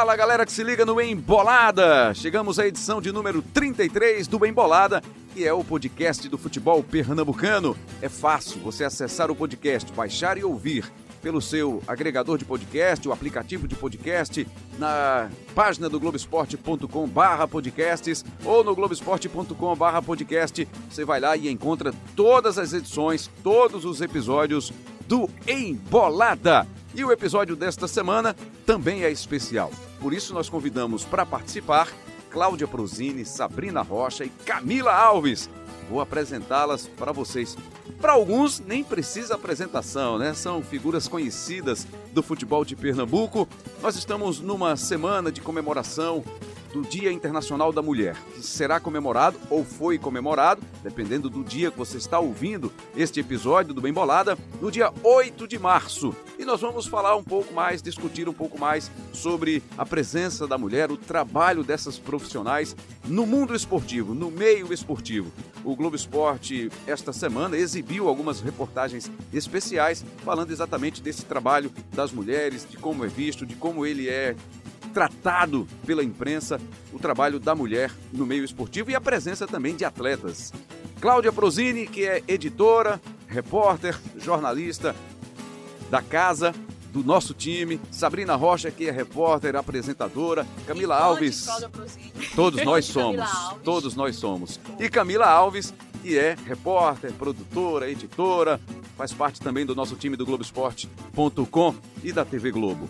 Fala galera que se liga no Embolada! Chegamos à edição de número 33 do Embolada, que é o podcast do futebol pernambucano. É fácil você acessar o podcast, baixar e ouvir pelo seu agregador de podcast, o aplicativo de podcast, na página do globesport.com barra podcasts ou no globesport.com barra podcast. Você vai lá e encontra todas as edições, todos os episódios do Embolada. E o episódio desta semana também é especial. Por isso nós convidamos para participar Cláudia Prozini, Sabrina Rocha e Camila Alves. Vou apresentá-las para vocês. Para alguns, nem precisa apresentação, né? São figuras conhecidas do futebol de Pernambuco. Nós estamos numa semana de comemoração do Dia Internacional da Mulher, que será comemorado ou foi comemorado, dependendo do dia que você está ouvindo este episódio do Bem Bolada, no dia 8 de março. E nós vamos falar um pouco mais, discutir um pouco mais sobre a presença da mulher, o trabalho dessas profissionais no mundo esportivo, no meio esportivo. O Globo Esporte, esta semana, exibiu algumas reportagens especiais falando exatamente desse trabalho das mulheres, de como é visto, de como ele é tratado pela imprensa o trabalho da mulher no meio esportivo e a presença também de atletas. Cláudia Prozini, que é editora, repórter, jornalista da casa, do nosso time, Sabrina Rocha, que é repórter, apresentadora, Camila Alves. Todos nós somos. todos nós somos. E Camila Alves, que é repórter, produtora, editora, faz parte também do nosso time do Globoesporte.com e da TV Globo.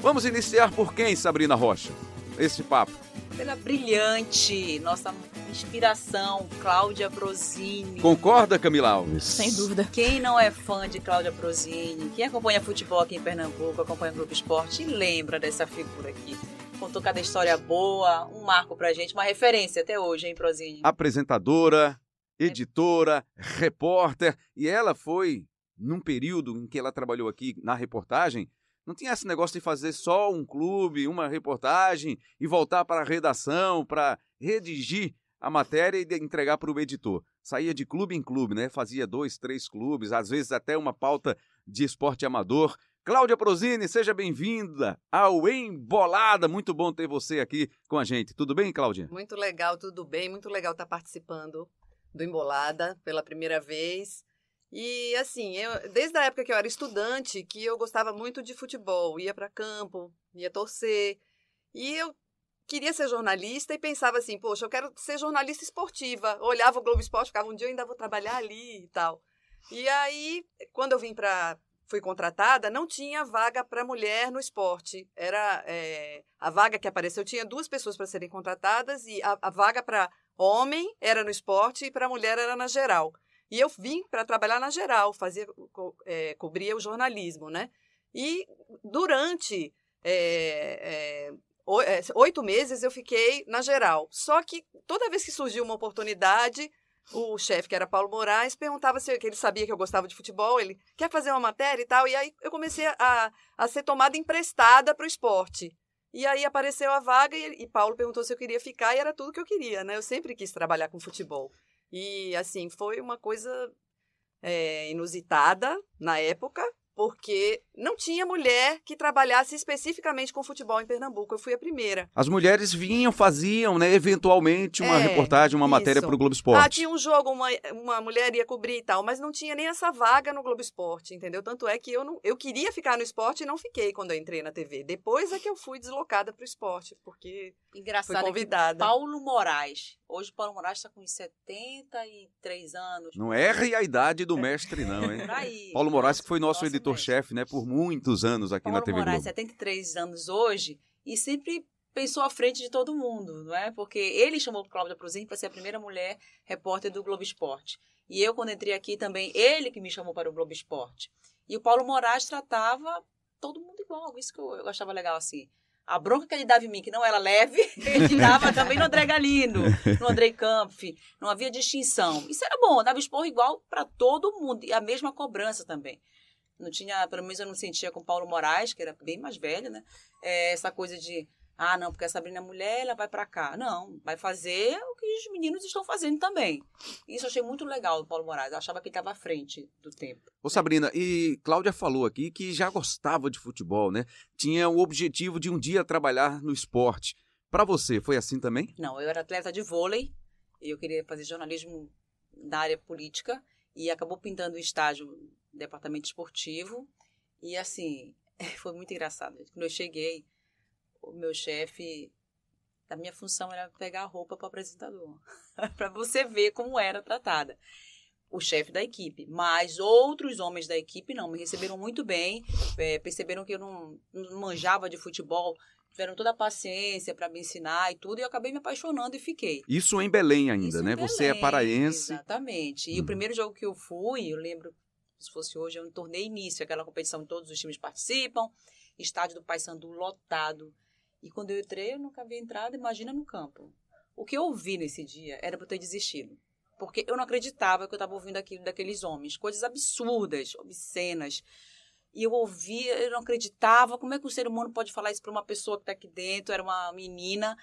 Vamos iniciar por quem, Sabrina Rocha? Esse papo. Pela brilhante, nossa inspiração, Cláudia Prozini. Concorda, Camila Alves? Sem dúvida. Quem não é fã de Cláudia Prozini, quem acompanha futebol aqui em Pernambuco, acompanha o Grupo Esporte, lembra dessa figura aqui. Contou cada história boa, um marco pra gente, uma referência até hoje, hein, Prozini? Apresentadora, editora, repórter, e ela foi, num período em que ela trabalhou aqui na reportagem, não tinha esse negócio de fazer só um clube, uma reportagem e voltar para a redação para redigir a matéria e entregar para o editor. Saía de clube em clube, né? Fazia dois, três clubes, às vezes até uma pauta de esporte amador. Cláudia Prozini, seja bem-vinda ao Embolada. Muito bom ter você aqui com a gente. Tudo bem, Cláudia? Muito legal, tudo bem. Muito legal estar participando do Embolada pela primeira vez. E assim, eu, desde a época que eu era estudante, que eu gostava muito de futebol, ia para campo, ia torcer. E eu queria ser jornalista e pensava assim, poxa, eu quero ser jornalista esportiva. Olhava o Globo Esporte, ficava um dia eu ainda vou trabalhar ali e tal. E aí, quando eu vim para fui contratada, não tinha vaga para mulher no esporte. Era é, a vaga que apareceu tinha duas pessoas para serem contratadas e a, a vaga para homem era no esporte e para mulher era na geral. E eu vim para trabalhar na geral, fazia, co, é, cobria o jornalismo, né? E durante é, é, oito meses eu fiquei na geral. Só que toda vez que surgiu uma oportunidade, o chefe, que era Paulo Moraes, perguntava se ele sabia que eu gostava de futebol, ele quer fazer uma matéria e tal. E aí eu comecei a, a ser tomada emprestada para o esporte. E aí apareceu a vaga e, e Paulo perguntou se eu queria ficar e era tudo que eu queria, né? Eu sempre quis trabalhar com futebol. E, assim, foi uma coisa é, inusitada na época, porque não tinha mulher que trabalhasse especificamente com futebol em Pernambuco. Eu fui a primeira. As mulheres vinham, faziam, né, eventualmente, uma é, reportagem, uma isso. matéria para o Globo Esporte. Ah, tinha um jogo, uma, uma mulher ia cobrir e tal, mas não tinha nem essa vaga no Globo Esporte, entendeu? Tanto é que eu, não, eu queria ficar no esporte e não fiquei quando eu entrei na TV. Depois é que eu fui deslocada para o esporte, porque Engraçado fui convidada. Paulo Moraes. Hoje Paulo Moraes está com 73 anos. Não erre a idade do mestre, não, hein? Aí, Paulo Moraes, que foi nosso, nosso editor-chefe, né, por muitos anos aqui Paulo na TV Moraes, Globo. 73 anos hoje, e sempre pensou à frente de todo mundo, não é? Porque ele chamou Cláudia Pruzin para ser a primeira mulher repórter do Globo Esporte. E eu, quando entrei aqui também, ele que me chamou para o Globo Esporte. E o Paulo Moraes tratava todo mundo igual, isso que eu, eu achava legal assim. A bronca que ele dava em mim, que não era leve, ele dava também no André Galindo, no André Kampf. Não havia distinção. Isso era bom, dava expor igual para todo mundo. E a mesma cobrança também. Não tinha, pelo menos eu não sentia com Paulo Moraes, que era bem mais velho, né? É, essa coisa de Ah, não, porque a Sabrina é mulher, ela vai para cá. Não, vai fazer o que os meninos estão fazendo também. Isso eu achei muito legal do Paulo Moraes. Eu achava que ele estava à frente do tempo. Ô Sabrina, e Cláudia falou aqui que já gostava de futebol, né? Tinha o objetivo de um dia trabalhar no esporte. Para você, foi assim também? Não, eu era atleta de vôlei. Eu queria fazer jornalismo da área política e acabou pintando o estágio departamento esportivo. E assim, foi muito engraçado. Quando eu cheguei, o meu chefe, a minha função era pegar a roupa para o apresentador, para você ver como era tratada. O chefe da equipe, mas outros homens da equipe não, me receberam muito bem, é, perceberam que eu não, não manjava de futebol, tiveram toda a paciência para me ensinar e tudo, e eu acabei me apaixonando e fiquei. Isso em Belém ainda, Isso né? Belém, Você é paraense. Exatamente. E Uhum. o primeiro jogo que eu fui, eu lembro, se fosse hoje, é um torneio início, aquela competição que todos os times participam, estádio do Paysandu lotado. E quando eu entrei, eu nunca havia entrado, imagina no campo. O que eu ouvi nesse dia era para eu ter desistido. Porque eu não acreditava que eu estava ouvindo aquilo daqueles homens. Coisas absurdas, obscenas. E eu ouvia, eu não acreditava. Como é que um ser humano pode falar isso para uma pessoa que está aqui dentro? Era uma menina.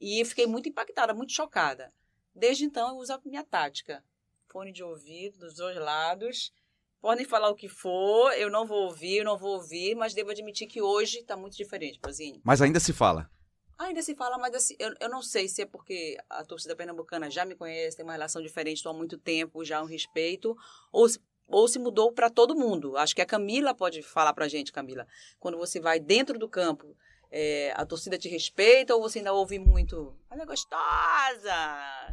E eu fiquei muito impactada, muito chocada. Desde então, eu uso a minha tática. Fone de ouvido dos dois lados. Podem falar o que for, eu não vou ouvir, eu não vou ouvir, mas devo admitir que hoje está muito diferente, Pozinho. Mas ainda se fala. Ainda se fala, mas assim, eu, eu não sei se é porque a torcida pernambucana já me conhece, tem uma relação diferente, estou há muito tempo, já um respeito, ou se, ou se mudou para todo mundo. Acho que a Camila pode falar para a gente, Camila. Quando você vai dentro do campo, é, a torcida te respeita ou você ainda ouve muito? Olha, gostosa!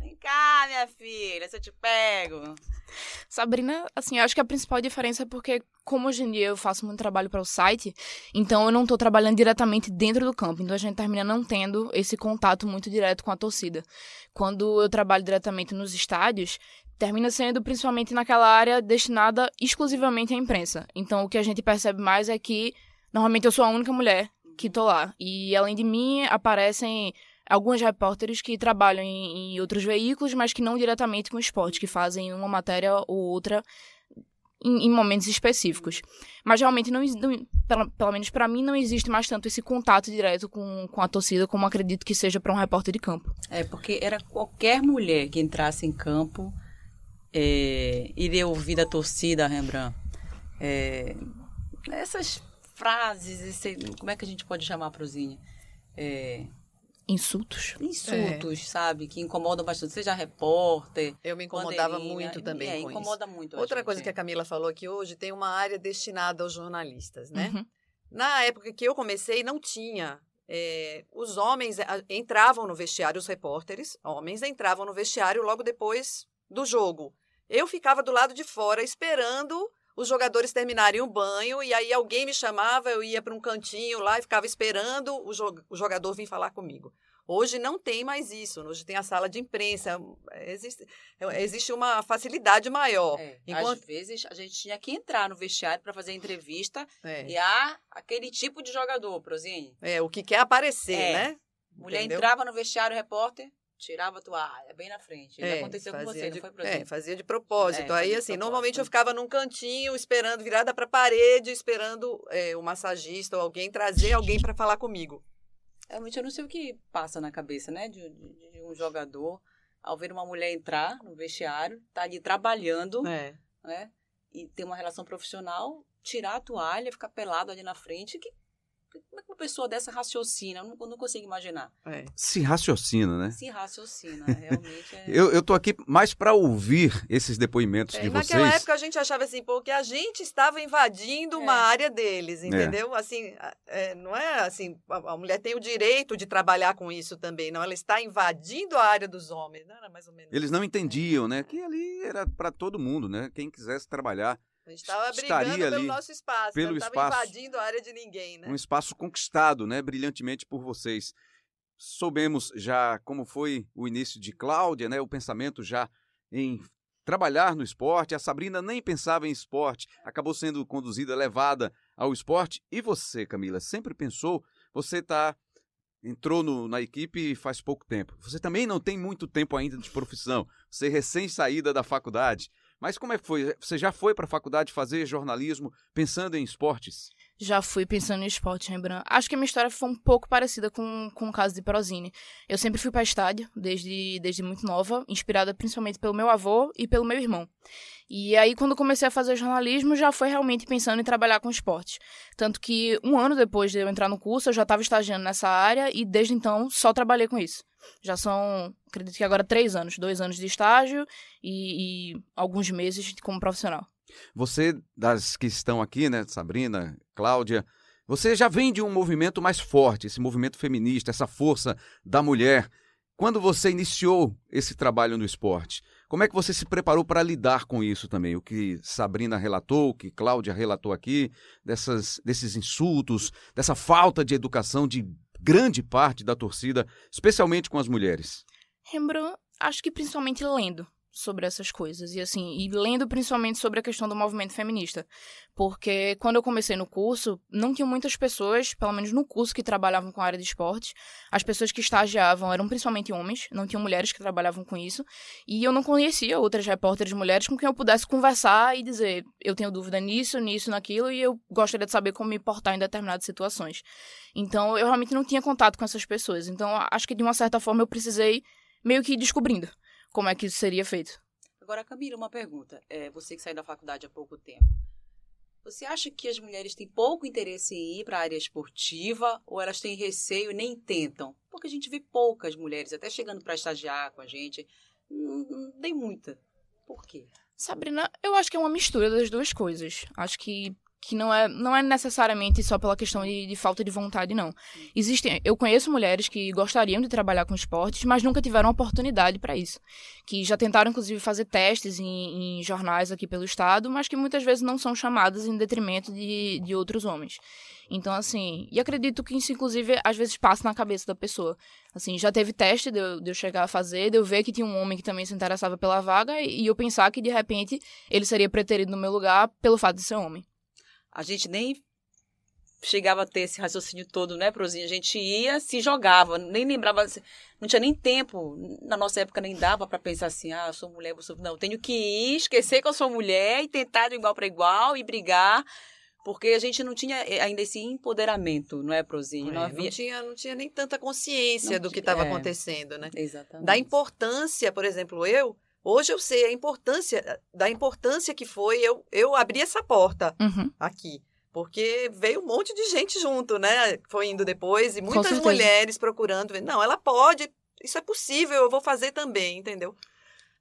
Vem cá, minha filha, se eu te pego. Sabrina, assim, eu acho que a principal diferença é porque, como hoje em dia eu faço muito trabalho para o site, então eu não tô trabalhando diretamente dentro do campo. Então a gente termina não tendo esse contato muito direto com a torcida. Quando eu trabalho diretamente nos estádios, termina sendo principalmente naquela área destinada exclusivamente à imprensa. Então o que a gente percebe mais é que normalmente eu sou a única mulher que tô lá. E além de mim, aparecem alguns repórteres que trabalham em, em outros veículos, mas que não diretamente com o esporte, que fazem uma matéria ou outra em, em momentos específicos. Mas realmente, não, não- pelo, pelo menos para mim, não existe mais tanto esse contato direto com, com a torcida como acredito que seja para um repórter de campo. É, porque era qualquer mulher que entrasse em campo, é, iria ouvir da torcida, Rembrandt. É, essas frases, esse, como é que a gente pode chamar, Prozinha? É, Insultos. insultos, sabe? Que incomodam bastante. Seja repórter. Eu me incomodava muito também é, com incomoda muito. a Outra gente. coisa que a Camila falou aqui hoje, tem uma área destinada aos jornalistas, né? Uhum. Na época que eu comecei, não tinha. É, os homens entravam no vestiário, os repórteres, homens, entravam no vestiário logo depois do jogo. Eu ficava do lado de fora esperando os jogadores terminarem o banho e aí alguém me chamava, eu ia para um cantinho lá e ficava esperando o, jo- o jogador vir falar comigo. Hoje não tem mais isso. Hoje tem a sala de imprensa. Existe, existe uma facilidade maior. É, Enquanto- Às vezes a gente tinha que entrar no vestiário para fazer entrevista É, e há aquele tipo de jogador, Prozinha. é, o que quer aparecer, É. né? Mulher Entendeu? entrava no vestiário, repórter, tirava a toalha, bem na frente. Isso É, aconteceu com você, de, não foi, Prozinha? É, fazia de propósito. É, Aí, assim, propósito. normalmente eu ficava num cantinho, esperando, virada para a parede, esperando é, o massagista ou alguém trazer alguém para falar comigo. Realmente eu não sei o que passa na cabeça, né, de, de- de um jogador ao ver uma mulher entrar no vestiário, tá ali trabalhando, É. né, e ter uma relação profissional, tirar a toalha, ficar pelado ali na frente, que como é que uma pessoa dessa raciocina? Eu não, eu não consigo imaginar. É. Se raciocina, né? Se raciocina, realmente é... Eu, eu tô aqui mais para ouvir esses depoimentos É, de e naquela vocês. época a gente achava assim, pô, que a gente estava invadindo uma É. área deles, entendeu? Assim, é, não é assim, a, a mulher tem o direito de trabalhar com isso também, não, ela está invadindo a área dos homens, não era mais ou menos. Eles não entendiam, né? Que ali era para todo mundo, né? Quem quisesse trabalhar, A gente estava brigando pelo nosso espaço, pelo não estava invadindo a área de ninguém, né? um espaço conquistado, né? Brilhantemente por vocês. Soubemos já como foi o início de Cláudia, né? O pensamento já em trabalhar no esporte. A Sabrina nem pensava em esporte, acabou sendo conduzida, levada ao esporte. E você, Camila, sempre pensou? Você tá entrou no- na equipe faz pouco tempo. Você também não tem muito tempo ainda de profissão. Você é recém saída da faculdade. Mas como é que foi? Você já foi para a faculdade fazer jornalismo pensando em esportes? Já fui pensando em esporte, Rembrandt. Acho que a minha história foi um pouco parecida com, com o caso de Perosini. Eu sempre fui para estádio, desde, desde muito nova, inspirada principalmente pelo meu avô e pelo meu irmão. E aí, quando comecei a fazer jornalismo, já foi realmente pensando em trabalhar com esporte. Tanto que um ano depois de eu entrar no curso, eu já estava estagiando nessa área e desde então só trabalhei com isso. Já são, acredito que agora, três anos. Dois anos de estágio e, e alguns meses como profissional. Você, das que estão aqui, né, Sabrina, Cláudia, você já vem de um movimento mais forte, esse movimento feminista, essa força da mulher. Quando você iniciou esse trabalho no esporte, como é que você se preparou para lidar com isso também? O que Sabrina relatou, o que Cláudia relatou aqui, dessas, desses insultos, dessa falta de educação de grande parte da torcida, especialmente com as mulheres? Rembrandt, acho que principalmente lendo sobre essas coisas. E assim, e lendo principalmente sobre a questão do movimento feminista. Porque quando eu comecei no curso, não tinham muitas pessoas, pelo menos no curso, que trabalhavam com a área de esporte. As pessoas que estagiavam eram principalmente homens, não tinham mulheres que trabalhavam com isso. E eu não conhecia outras repórteres mulheres com quem eu pudesse conversar e dizer, eu tenho dúvida nisso, nisso, naquilo, e eu gostaria de saber como me portar em determinadas situações. Então, eu realmente não tinha contato com essas pessoas. Então, acho que de uma certa forma eu precisei meio que descobrindo como é que isso seria feito. Agora, Camila, uma pergunta. É, você que saiu da faculdade há pouco tempo. Você acha que as mulheres têm pouco interesse em ir para a área esportiva ou elas têm receio e nem tentam? Porque a gente vê poucas mulheres, até chegando para estagiar com a gente, não, não tem muita. Por quê? Sabrina, eu acho que é uma mistura das duas coisas. Acho que que não é, não é necessariamente só pela questão de, de, falta de vontade, não. Existem, eu conheço mulheres que gostariam de trabalhar com esportes, mas nunca tiveram oportunidade para isso. Que já tentaram, inclusive, fazer testes em, em, jornais aqui pelo estado, mas que muitas vezes não são chamadas em detrimento de, de outros homens. Então, assim, e acredito que isso, inclusive, às vezes passa na cabeça da pessoa. Assim, já teve teste de eu, de eu chegar a fazer, de eu ver que tinha um homem que também se interessava pela vaga e, e eu pensar que, de repente, ele seria preterido no meu lugar pelo fato de ser homem a gente nem chegava a ter esse raciocínio todo, né, Prozinha? A gente ia, se jogava, nem lembrava, não tinha nem tempo, na nossa época nem dava para pensar assim, ah, eu sou mulher, eu sou... Não, tenho que ir, esquecer que eu sou mulher e tentar de igual para igual e brigar, porque a gente não tinha eh, ainda esse empoderamento, não é, Prozinha? É, não, havia... não, tinha, não tinha nem tanta consciência não do que estava é, acontecendo, né? Exatamente. Da importância, por exemplo, eu Hoje eu sei a importância da importância que foi eu, eu abrir essa porta uhum. aqui. Porque veio um monte de gente junto, né? Foi indo depois e muitas mulheres procurando. Não, ela pode, isso é possível, eu vou fazer também, entendeu?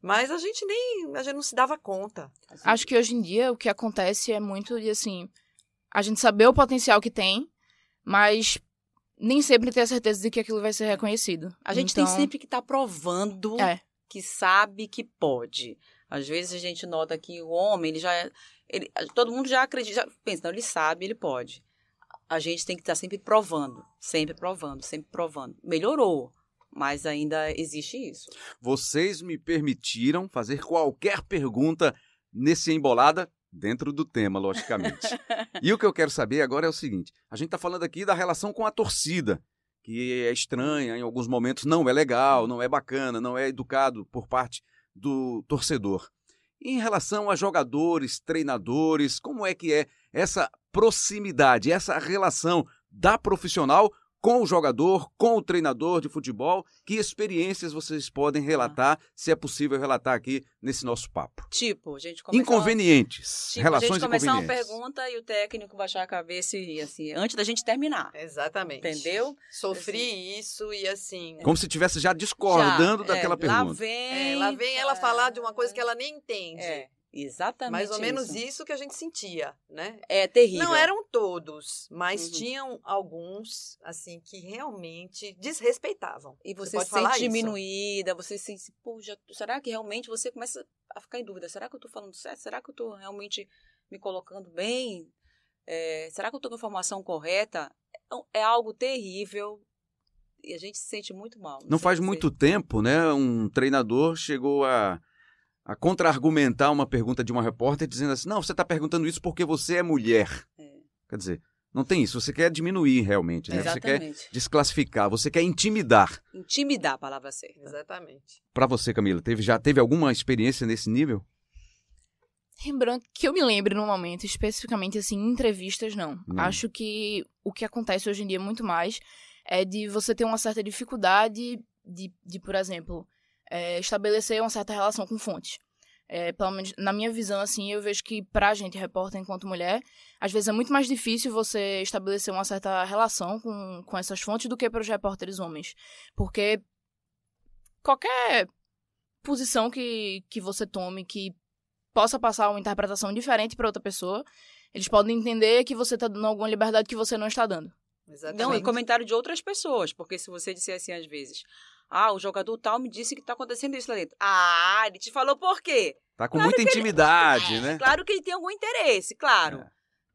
Mas a gente nem, a gente não se dava conta. Assim. Acho que hoje em dia o que acontece é muito de assim, a gente saber o potencial que tem, mas nem sempre ter a certeza de que aquilo vai ser reconhecido. A gente então... tem sempre que estar tá provando é que sabe que pode. Às vezes a gente nota que o homem, ele já é, ele, todo mundo já acredita, já pensa, não, ele sabe, ele pode. A gente tem que estar sempre provando, sempre provando, sempre provando. Melhorou, mas ainda existe isso. Vocês me permitiram fazer qualquer pergunta nesse embolada dentro do tema, logicamente. e o que eu quero saber agora é o seguinte: a gente está falando aqui da relação com a torcida que é estranha em alguns momentos, não é legal, não é bacana, não é educado por parte do torcedor. Em relação a jogadores, treinadores, como é que é essa proximidade, essa relação da profissional com o jogador, com o treinador de futebol. Que experiências vocês podem relatar, ah. se é possível relatar aqui nesse nosso papo? Tipo, a gente começar... Inconvenientes, tipo, relações a gente começar uma pergunta e o técnico baixar a cabeça e assim, antes da gente terminar. Exatamente. Entendeu? Sofri assim. isso e assim... Como se estivesse já discordando já, daquela é, pergunta. Lá vem... É, lá vem ela falar de uma coisa que ela nem entende. É. Exatamente. Mais ou menos isso que a gente sentia, né? É terrível. Não eram todos, mas uhum. tinham alguns, assim, que realmente desrespeitavam. E você, você se sente diminuída, isso. você se sente, pô, já, será que realmente você começa a ficar em dúvida? Será que eu estou falando certo? Será que eu estou realmente me colocando bem? É, será que eu estou com a informação correta? É, é algo terrível, e a gente se sente muito mal. Não, não faz muito tempo, né? Um treinador chegou a a contra-argumentar uma pergunta de uma repórter dizendo assim: não, você está perguntando isso porque você é mulher. É. Quer dizer, não tem isso. Você quer diminuir realmente, né? Você quer desclassificar, você quer intimidar. Intimidar a palavra certa. Exatamente. Para você, Camila, teve, já teve alguma experiência nesse nível? Rembrandt, que eu me lembre no momento, especificamente assim, em entrevistas, não. Não. Acho que o que acontece hoje em dia muito mais é de você ter uma certa dificuldade de, de por exemplo, é, estabelecer uma certa relação com fontes. É, pelo menos na minha visão, assim, eu vejo que pra gente, repórter enquanto mulher, às vezes é muito mais difícil você estabelecer uma certa relação com, com essas fontes do que para os repórteres homens. Porque qualquer posição que, que você tome que possa passar uma interpretação diferente para outra pessoa, eles podem entender que você está dando alguma liberdade que você não está dando. Exatamente. Não, e comentário de outras pessoas, porque se você disser assim às vezes, ah, o jogador tal me disse que tá acontecendo isso lá dentro. Ah, ele te falou por quê? Tá com Claro muita que ele- intimidade, É, né? Claro que ele tem algum interesse, claro. É.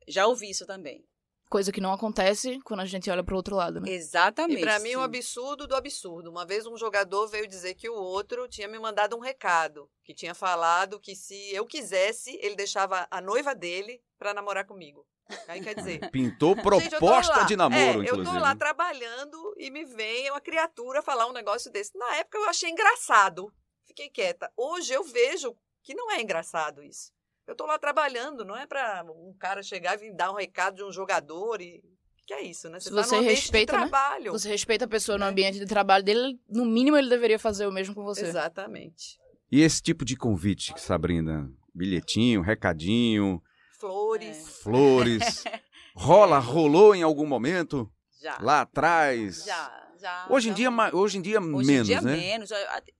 Já ouvi isso também. Coisa que não acontece quando a gente olha pro outro lado, né? Exatamente. E pra mim, sim. um absurdo do absurdo. Uma vez um jogador veio dizer que o outro tinha me mandado um recado, que tinha falado que se eu quisesse, ele deixava a noiva dele pra namorar comigo. Aí quer dizer. Pintou Gente, proposta lá. de namoro, é, inclusive. Eu tô lá trabalhando e me vem uma criatura falar um negócio desse. Na época eu achei engraçado. Fiquei quieta. Hoje eu vejo que não é engraçado isso. Eu tô lá trabalhando, não é pra um cara chegar e vir dar um recado de um jogador e. Que é isso, né? Se tá você ambiente respeita, de né? trabalho. Você respeita a pessoa no É. ambiente de trabalho dele, no mínimo ele deveria fazer o mesmo com você. Exatamente. E esse tipo de convite, Sabrina? Bilhetinho, recadinho, Flores. flores. Rola, rolou em algum momento? Já. Lá atrás? Já, já. Hoje em já. dia, ma- hoje em dia Hoje menos, em dia, né? menos.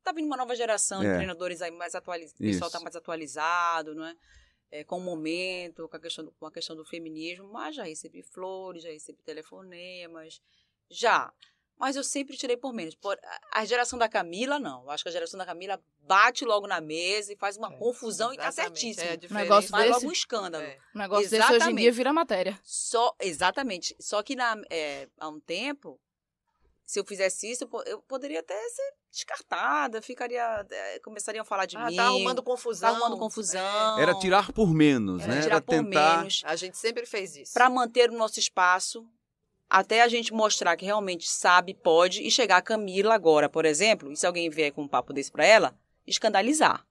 Tá vindo uma nova geração de É. treinadores aí mais atualizados. O pessoal tá mais atualizado, não é? É, com o momento, com a, questão do, com a questão do feminismo, mas já recebi flores, já recebi telefonemas, já. Mas eu sempre tirei por menos. Por, a- geração da Camila, não. Eu acho que a geração da Camila bate logo na mesa e faz uma É, confusão e tá Exatamente, certíssimo. É. Negócio faz desse- logo um escândalo. É. Um negócio desse hoje em Exatamente. dia vira matéria. Só, exatamente. Só que na, é, há um tempo, se eu fizesse isso, eu po- eu poderia até ser descartada, ficaria, é, começariam a falar de Ah, mim. tá arrumando confusão. tá arrumando confusão. Era tirar por menos, Era né? tirar Era por tentar. menos. A gente sempre fez isso. Para manter o nosso espaço, até a gente mostrar que realmente sabe, pode, e chegar a Camila agora, por exemplo, e se alguém vier com um papo desse para ela, escandalizar.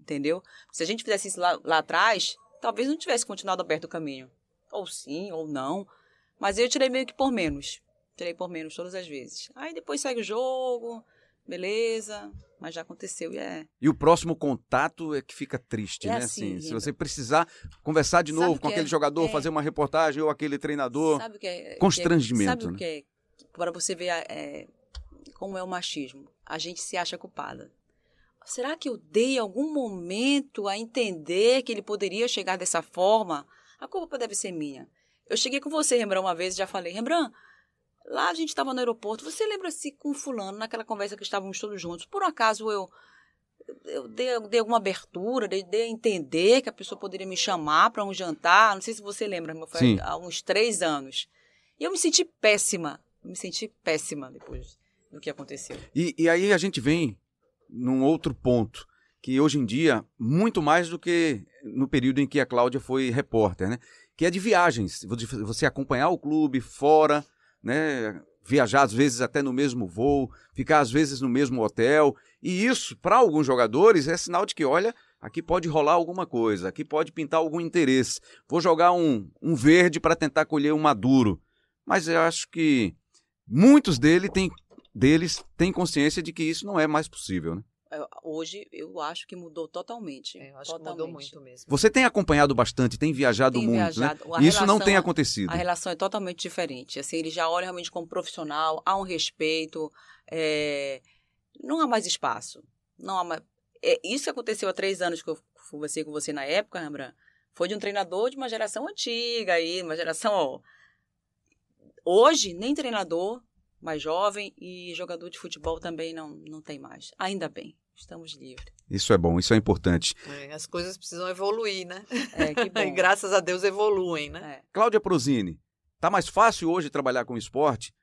Entendeu? Se a gente fizesse isso lá, lá atrás, talvez não tivesse continuado aberto o caminho. Ou sim, ou não. Mas eu tirei meio que por menos. Tirei por menos todas as vezes. Aí depois segue o jogo, beleza, mas já aconteceu e é. E o próximo contato é que fica triste, É né? assim, se Rembrandt. você precisar conversar de novo com que aquele é? jogador, É. fazer uma reportagem ou aquele treinador. Sabe o que é? Constrangimento, Sabe né? o que é? Para você ver é, como é o machismo. A gente se acha culpada. Será que eu dei algum momento a entender que ele poderia chegar dessa forma? A culpa deve ser minha. Eu cheguei com você, Rembrandt, uma vez e já falei, Rembrandt, lá a gente estava no aeroporto, você lembra-se com fulano, naquela conversa que estávamos todos juntos, por um acaso eu, eu dei, dei alguma abertura, dei, dei a entender que a pessoa poderia me chamar para um jantar, não sei se você lembra, mas foi Sim. há uns três anos. E eu me senti péssima, eu me senti péssima depois do que aconteceu. E, e aí a gente vem num outro ponto, que hoje em dia, muito mais do que no período em que a Cláudia foi repórter, né? Que é de viagens. Você acompanhar o clube fora, né? Viajar às vezes até no mesmo voo, ficar às vezes no mesmo hotel. E isso, para alguns jogadores, é sinal de que, olha, aqui pode rolar alguma coisa, aqui pode pintar algum interesse. Vou jogar um, um verde para tentar colher um maduro. Mas eu acho que muitos dele têm deles têm consciência de que isso não é mais possível. Né? Eu- Hoje eu acho que mudou totalmente. É, eu acho totalmente. que mudou muito mesmo. Você tem acompanhado bastante, tem viajado Tem muito, viajado. né? A E isso não relação- tem acontecido. A relação é totalmente diferente. Assim, ele já olha realmente como profissional, há um respeito, é, não há mais espaço. Não há mais... é, isso que aconteceu há três anos que eu conversei com você na época, Rembrandt, foi de um treinador de uma geração antiga aí, uma geração. ó, hoje, nem treinador mais jovem e jogador de futebol também não, não tem mais. Ainda bem, estamos livres. Isso é bom, isso é importante. É, as coisas precisam evoluir, né? É, que bom. E graças a Deus evoluem, né? É. Cláudia Prozini, tá mais fácil hoje trabalhar com esporte?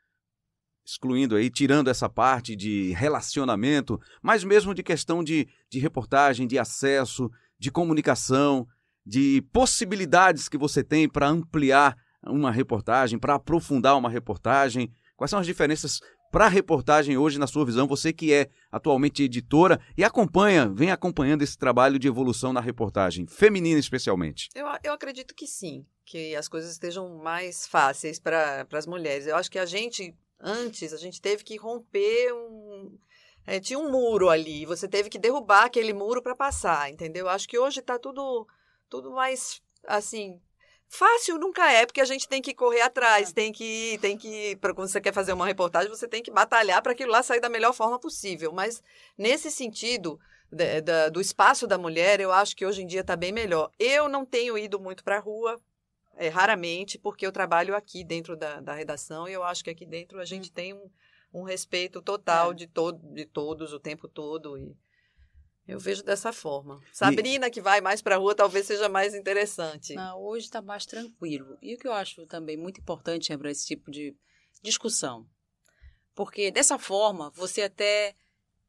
Excluindo aí, tirando essa parte de relacionamento, mas mesmo de questão de, de reportagem, de acesso, de comunicação, de possibilidades que você tem para ampliar uma reportagem, para aprofundar uma reportagem. Quais são as diferenças para a reportagem hoje, na sua visão, você que é atualmente editora e acompanha, vem acompanhando esse trabalho de evolução na reportagem, feminina especialmente? Eu, eu acredito que sim, que as coisas estejam mais fáceis para as mulheres. Eu acho que a gente, antes, a gente teve que romper um. É, tinha um muro ali, você teve que derrubar aquele muro para passar, entendeu? Acho que hoje está tudo, tudo mais assim Fácil nunca é, porque a gente tem que correr atrás, é. tem que tem que para quando você quer fazer uma reportagem, você tem que batalhar para aquilo lá sair da melhor forma possível. Mas nesse sentido do espaço da mulher, eu acho que hoje em dia está bem melhor. Eu não tenho ido muito para a rua, é, raramente, porque eu trabalho aqui dentro da, da redação e eu acho que aqui dentro a gente hum. tem um, um respeito total é. de, to de todos o tempo todo e eu vejo dessa forma. Sabrina, que vai mais para a rua, talvez seja mais interessante. Não, hoje está mais tranquilo. E o que eu acho também muito importante é para esse tipo de discussão. Porque dessa forma, você até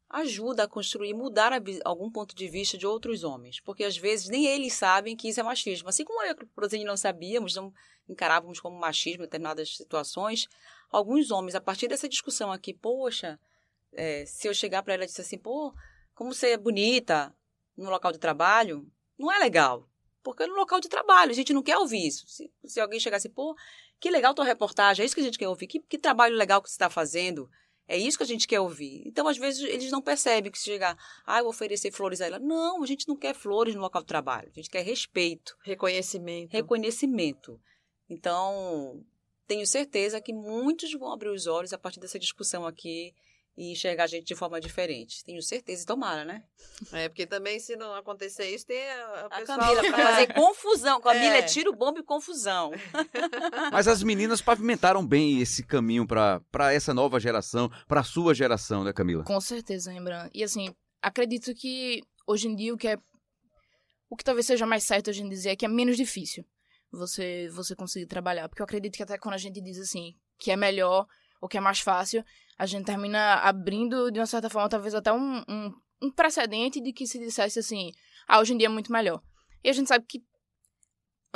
ajuda a construir, mudar a, algum ponto de vista de outros homens. Porque às vezes nem eles sabem que isso é machismo. Assim como eu e a Rosane não sabíamos, não encarávamos como machismo em determinadas situações, alguns homens, a partir dessa discussão aqui, poxa, é, se eu chegar para ela e disser assim, pô como ser bonita no local de trabalho, não é legal. Porque no local de trabalho, a gente não quer ouvir isso. Se, se alguém chegasse, pô, que legal tua reportagem, é isso que a gente quer ouvir. Que, que trabalho legal que você está fazendo. É isso que a gente quer ouvir. Então, às vezes, eles não percebem que se chegar, ah, eu vou oferecer flores a ela. Não, a gente não quer flores no local de trabalho. A gente quer respeito. Reconhecimento. Reconhecimento. Então, tenho certeza que muitos vão abrir os olhos a partir dessa discussão aqui e enxergar a gente de forma diferente. Tenho certeza e tomara, né? É, porque também se não acontecer isso, tem a, a, a Camila para fazer confusão. Camila é. é tiro, bomba e confusão. Mas as meninas pavimentaram bem esse caminho para essa nova geração, para a sua geração, né, Camila? Com certeza, lembrando. E assim, acredito que hoje em dia o que é o que talvez seja mais certo a gente dizer é que é menos difícil você você conseguir trabalhar, porque eu acredito que até quando a gente diz assim, que é melhor ou que é mais fácil, a gente termina abrindo, de uma certa forma, talvez até um, um, um precedente de que se dissesse assim, ah, hoje em dia é muito melhor. E a gente sabe que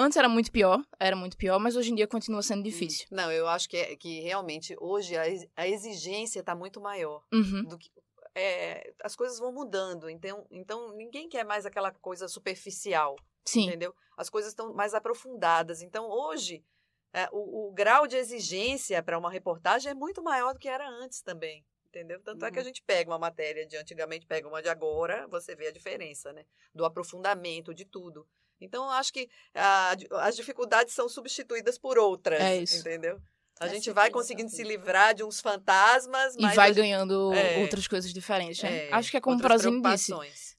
Antes era muito pior, era muito pior, mas hoje em dia continua sendo difícil. Não, eu acho que, é, que realmente hoje a, a exigência está muito maior. Uhum. Do que, é, as coisas vão mudando, então, então ninguém quer mais aquela coisa superficial. Sim. Entendeu? As coisas estão mais aprofundadas. Então, hoje, é, o, o, grau de exigência para uma reportagem é muito maior do que era antes também. Entendeu? Tanto uhum. é que a uhum. gente pega uma matéria de antigamente, pega uma de agora, você vê a diferença, né? Do aprofundamento de tudo. Então, acho que a, as dificuldades são substituídas por outras. É isso. Entendeu? A é gente vai conseguindo se livrar de uns fantasmas. E vai ganhando é, outras coisas diferentes, né? É, Acho que é como o Prozine disse.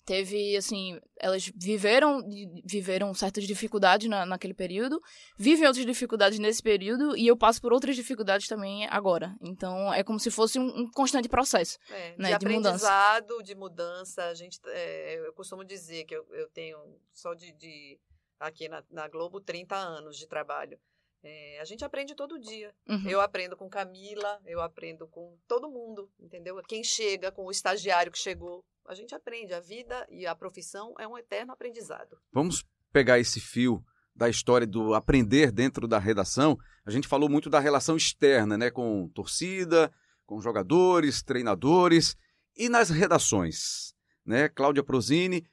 Teve, assim, elas viveram viveram certas dificuldades na, naquele período, vivem outras dificuldades nesse período, e eu passo por outras dificuldades também agora. Então, é como se fosse um, um constante processo é, né, de, de aprendizado, mudança. de mudança. A gente, é, eu costumo dizer que eu, eu tenho só de, de aqui na, na Globo 30 anos de trabalho. É, a gente aprende todo dia. Uhum. Eu aprendo com Camila, eu aprendo com todo mundo, entendeu? Quem chega, com o estagiário que chegou, a gente aprende. A vida e a profissão é um eterno aprendizado. Vamos pegar esse fio da história do aprender dentro da redação. A gente falou muito da relação externa, né, com torcida, com jogadores, treinadores e nas redações, né? Cláudia Prozini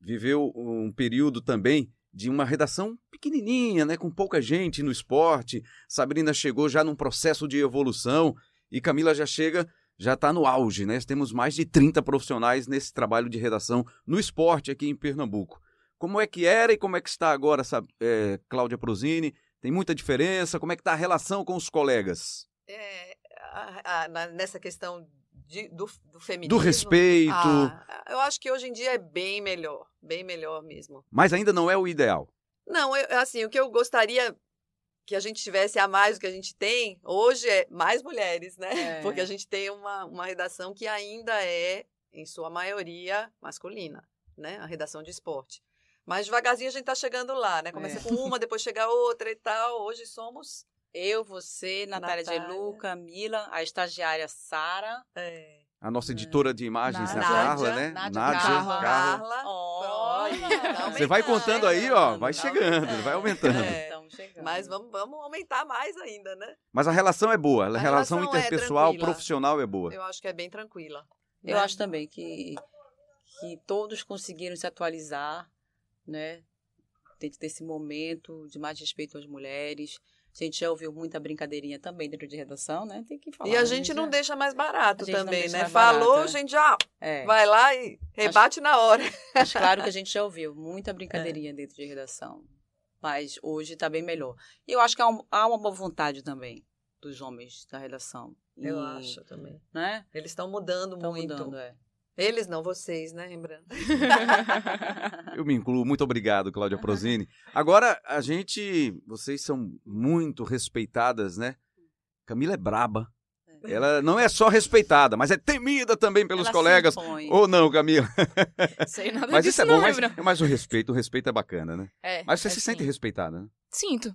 viveu um período também de uma redação pequenininha, né, com pouca gente no esporte. Sabrina chegou já num processo de evolução e Camila já chega, já está no auge, né? Temos mais de 30 profissionais nesse trabalho de redação no esporte aqui em Pernambuco. Como é que era e como é que está agora, sabe, é, Cláudia Prozini? Tem muita diferença? Como é que está a relação com os colegas? É, a, a, nessa questão de, do, do feminismo. Do respeito. Ah, eu acho que hoje em dia é bem melhor. Bem melhor mesmo. Mas ainda não é o ideal. Não, eu, assim, o que eu gostaria que a gente tivesse a mais do que a gente tem, hoje é mais mulheres, né? É. Porque a gente tem uma, uma redação que ainda é, em sua maioria, masculina, né? A redação de esporte. Mas devagarzinho a gente tá chegando lá, né? Começa é. com uma, depois chega outra e tal. Hoje somos eu, você, Natália, Natália. de Lu, Camila, a estagiária Sara. É. A nossa editora de imagens, Nádia, a Carla, né? Nádia, Nádia Carla. Carla. Oh, Você vai contando aí, ó, vai chegando, vai aumentando. É. Vamos chegar. Mas vamos, vamos aumentar mais ainda, né? Mas a relação é boa, a, A relação, relação é interpessoal, tranquila. profissional é boa. Eu acho que é bem tranquila. Eu né? acho também que, que todos conseguiram se atualizar, né? Dentro desse momento de mais respeito às mulheres. A gente já ouviu muita brincadeirinha também dentro de redação, né? Tem que falar. E a né? gente não já- deixa mais barato também, né? Falou, barato, a gente já É. vai lá e rebate na hora. Mas claro que a gente já ouviu muita brincadeirinha dentro de redação. Mas hoje está bem melhor. E eu acho que há, um- há uma boa vontade também dos homens da redação. Eu E, acho também. Né? Eles estão mudando Estão muito. mudando, é. Eles não, vocês, né, Rembrandt? Eu me incluo. Muito obrigado, Cláudia Prozini. Agora, a gente. Vocês são muito respeitadas, né? Camila é braba. Ela não é só respeitada, mas é temida também pelos Ela colegas. Ou não, Camila? Sei nada Mas disso isso é não, bom, mas, lembra? mas o respeito, o respeito é bacana, né? É, Mas você é se sim. sente respeitada, né? Sinto.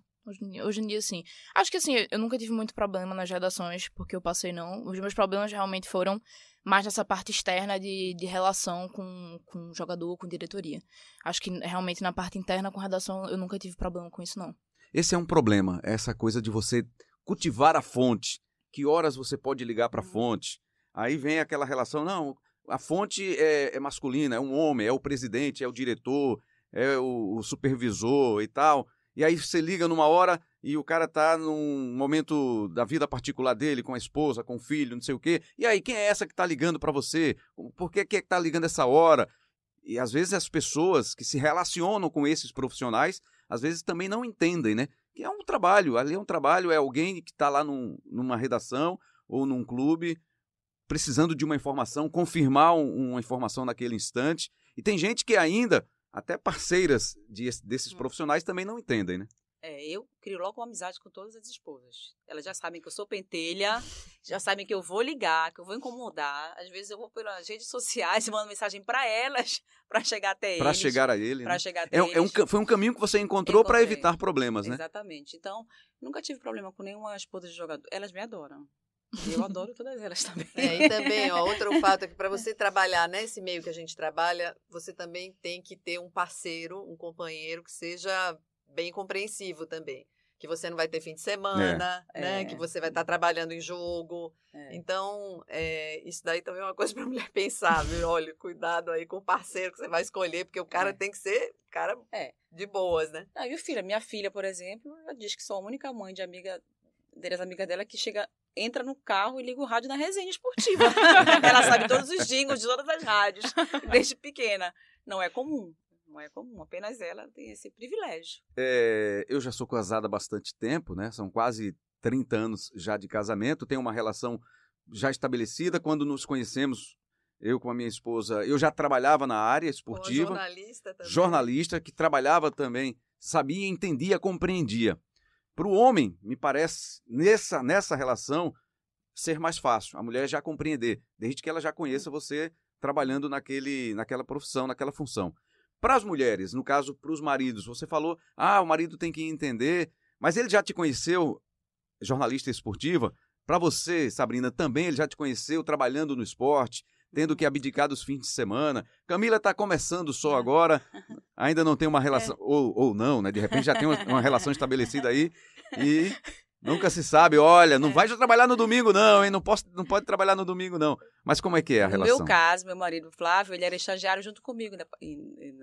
Hoje em dia, sim. Acho que, assim, eu nunca tive muito problema nas redações, porque eu passei, não. Os meus problemas realmente foram mais nessa parte externa de, de relação com, com jogador, com diretoria. Acho que, realmente, na parte interna com redação, eu nunca tive problema com isso, não. Esse é um problema, essa coisa de você cultivar a fonte. Que horas você pode ligar para a fonte? Aí vem aquela relação, não, a fonte é, é masculina, é um homem, é o presidente, é o diretor, é o, o supervisor e tal. E aí você liga numa hora e o cara tá num momento da vida particular dele, com a esposa, com o filho, não sei o quê. E aí, quem é essa que tá ligando para você? Por que, que é que tá ligando essa hora? E às vezes as pessoas que se relacionam com esses profissionais, às vezes também não entendem, né? Que é um trabalho, ali é um trabalho, é alguém que está lá num- numa redação ou num clube precisando de uma informação, confirmar um- uma informação naquele instante. E tem gente que ainda, até parceiras de- desses Hum. profissionais, também não entendem, né? É, eu crio logo uma amizade com todas as esposas. Elas já sabem que eu sou pentelha, já sabem que eu vou ligar, que eu vou incomodar. Às vezes eu vou pelas redes sociais e mando mensagem para elas para chegar até Para eles. chegar a ele. Pra né? chegar até É, é um eles. foi um caminho que você encontrou para evitar problemas, né? Exatamente. Então, nunca tive problema com nenhuma esposa de jogador. Elas me adoram. E eu adoro todas elas também. É, e também, ó, outro fato é que para você trabalhar nesse meio que a gente trabalha, você também tem que ter um parceiro, um companheiro que seja bem compreensivo também. Que você não vai ter fim de semana, É. né? É. Que você vai estar trabalhando em jogo. É. Então, é, isso daí também é uma coisa para mulher pensar, viu? Olha, cuidado aí com o parceiro que você vai escolher, porque o cara É. tem que ser cara É. de boas, né? Não, e o filho, minha filha, por exemplo, ela diz que sou a única mãe de amiga das amigas dela que chega, entra no carro e liga o rádio na resenha esportiva. ela sabe todos os jingles de todas as rádios, desde pequena. Não é comum. Não é comum, apenas ela tem esse privilégio. É, eu já sou casada há bastante tempo, né? São quase 30 anos já de casamento, tenho uma relação já estabelecida. Quando nos conhecemos, eu com a minha esposa, eu já trabalhava na área esportiva, jornalista também. jornalista que trabalhava também, sabia, entendia, compreendia. Para o homem, me parece, nessa, nessa relação, ser mais fácil. A mulher já compreender, desde que ela já conheça você trabalhando naquele, naquela profissão, naquela função. Para as mulheres, no caso, para os maridos, você falou, ah, o marido tem que entender, mas ele já te conheceu, jornalista esportiva. Para você, Sabrina, também ele já te conheceu trabalhando no esporte, tendo que abdicar dos fins de semana. Camila está começando só agora, ainda não tem uma relação, ou, ou não, né? De repente já tem uma, uma relação estabelecida aí e nunca se sabe. Olha, não vai já trabalhar no domingo, não, hein? Não, posso, não pode trabalhar no domingo, não. Mas como é que é a no relação? meu caso, meu marido Flávio, ele era estagiário junto comigo na,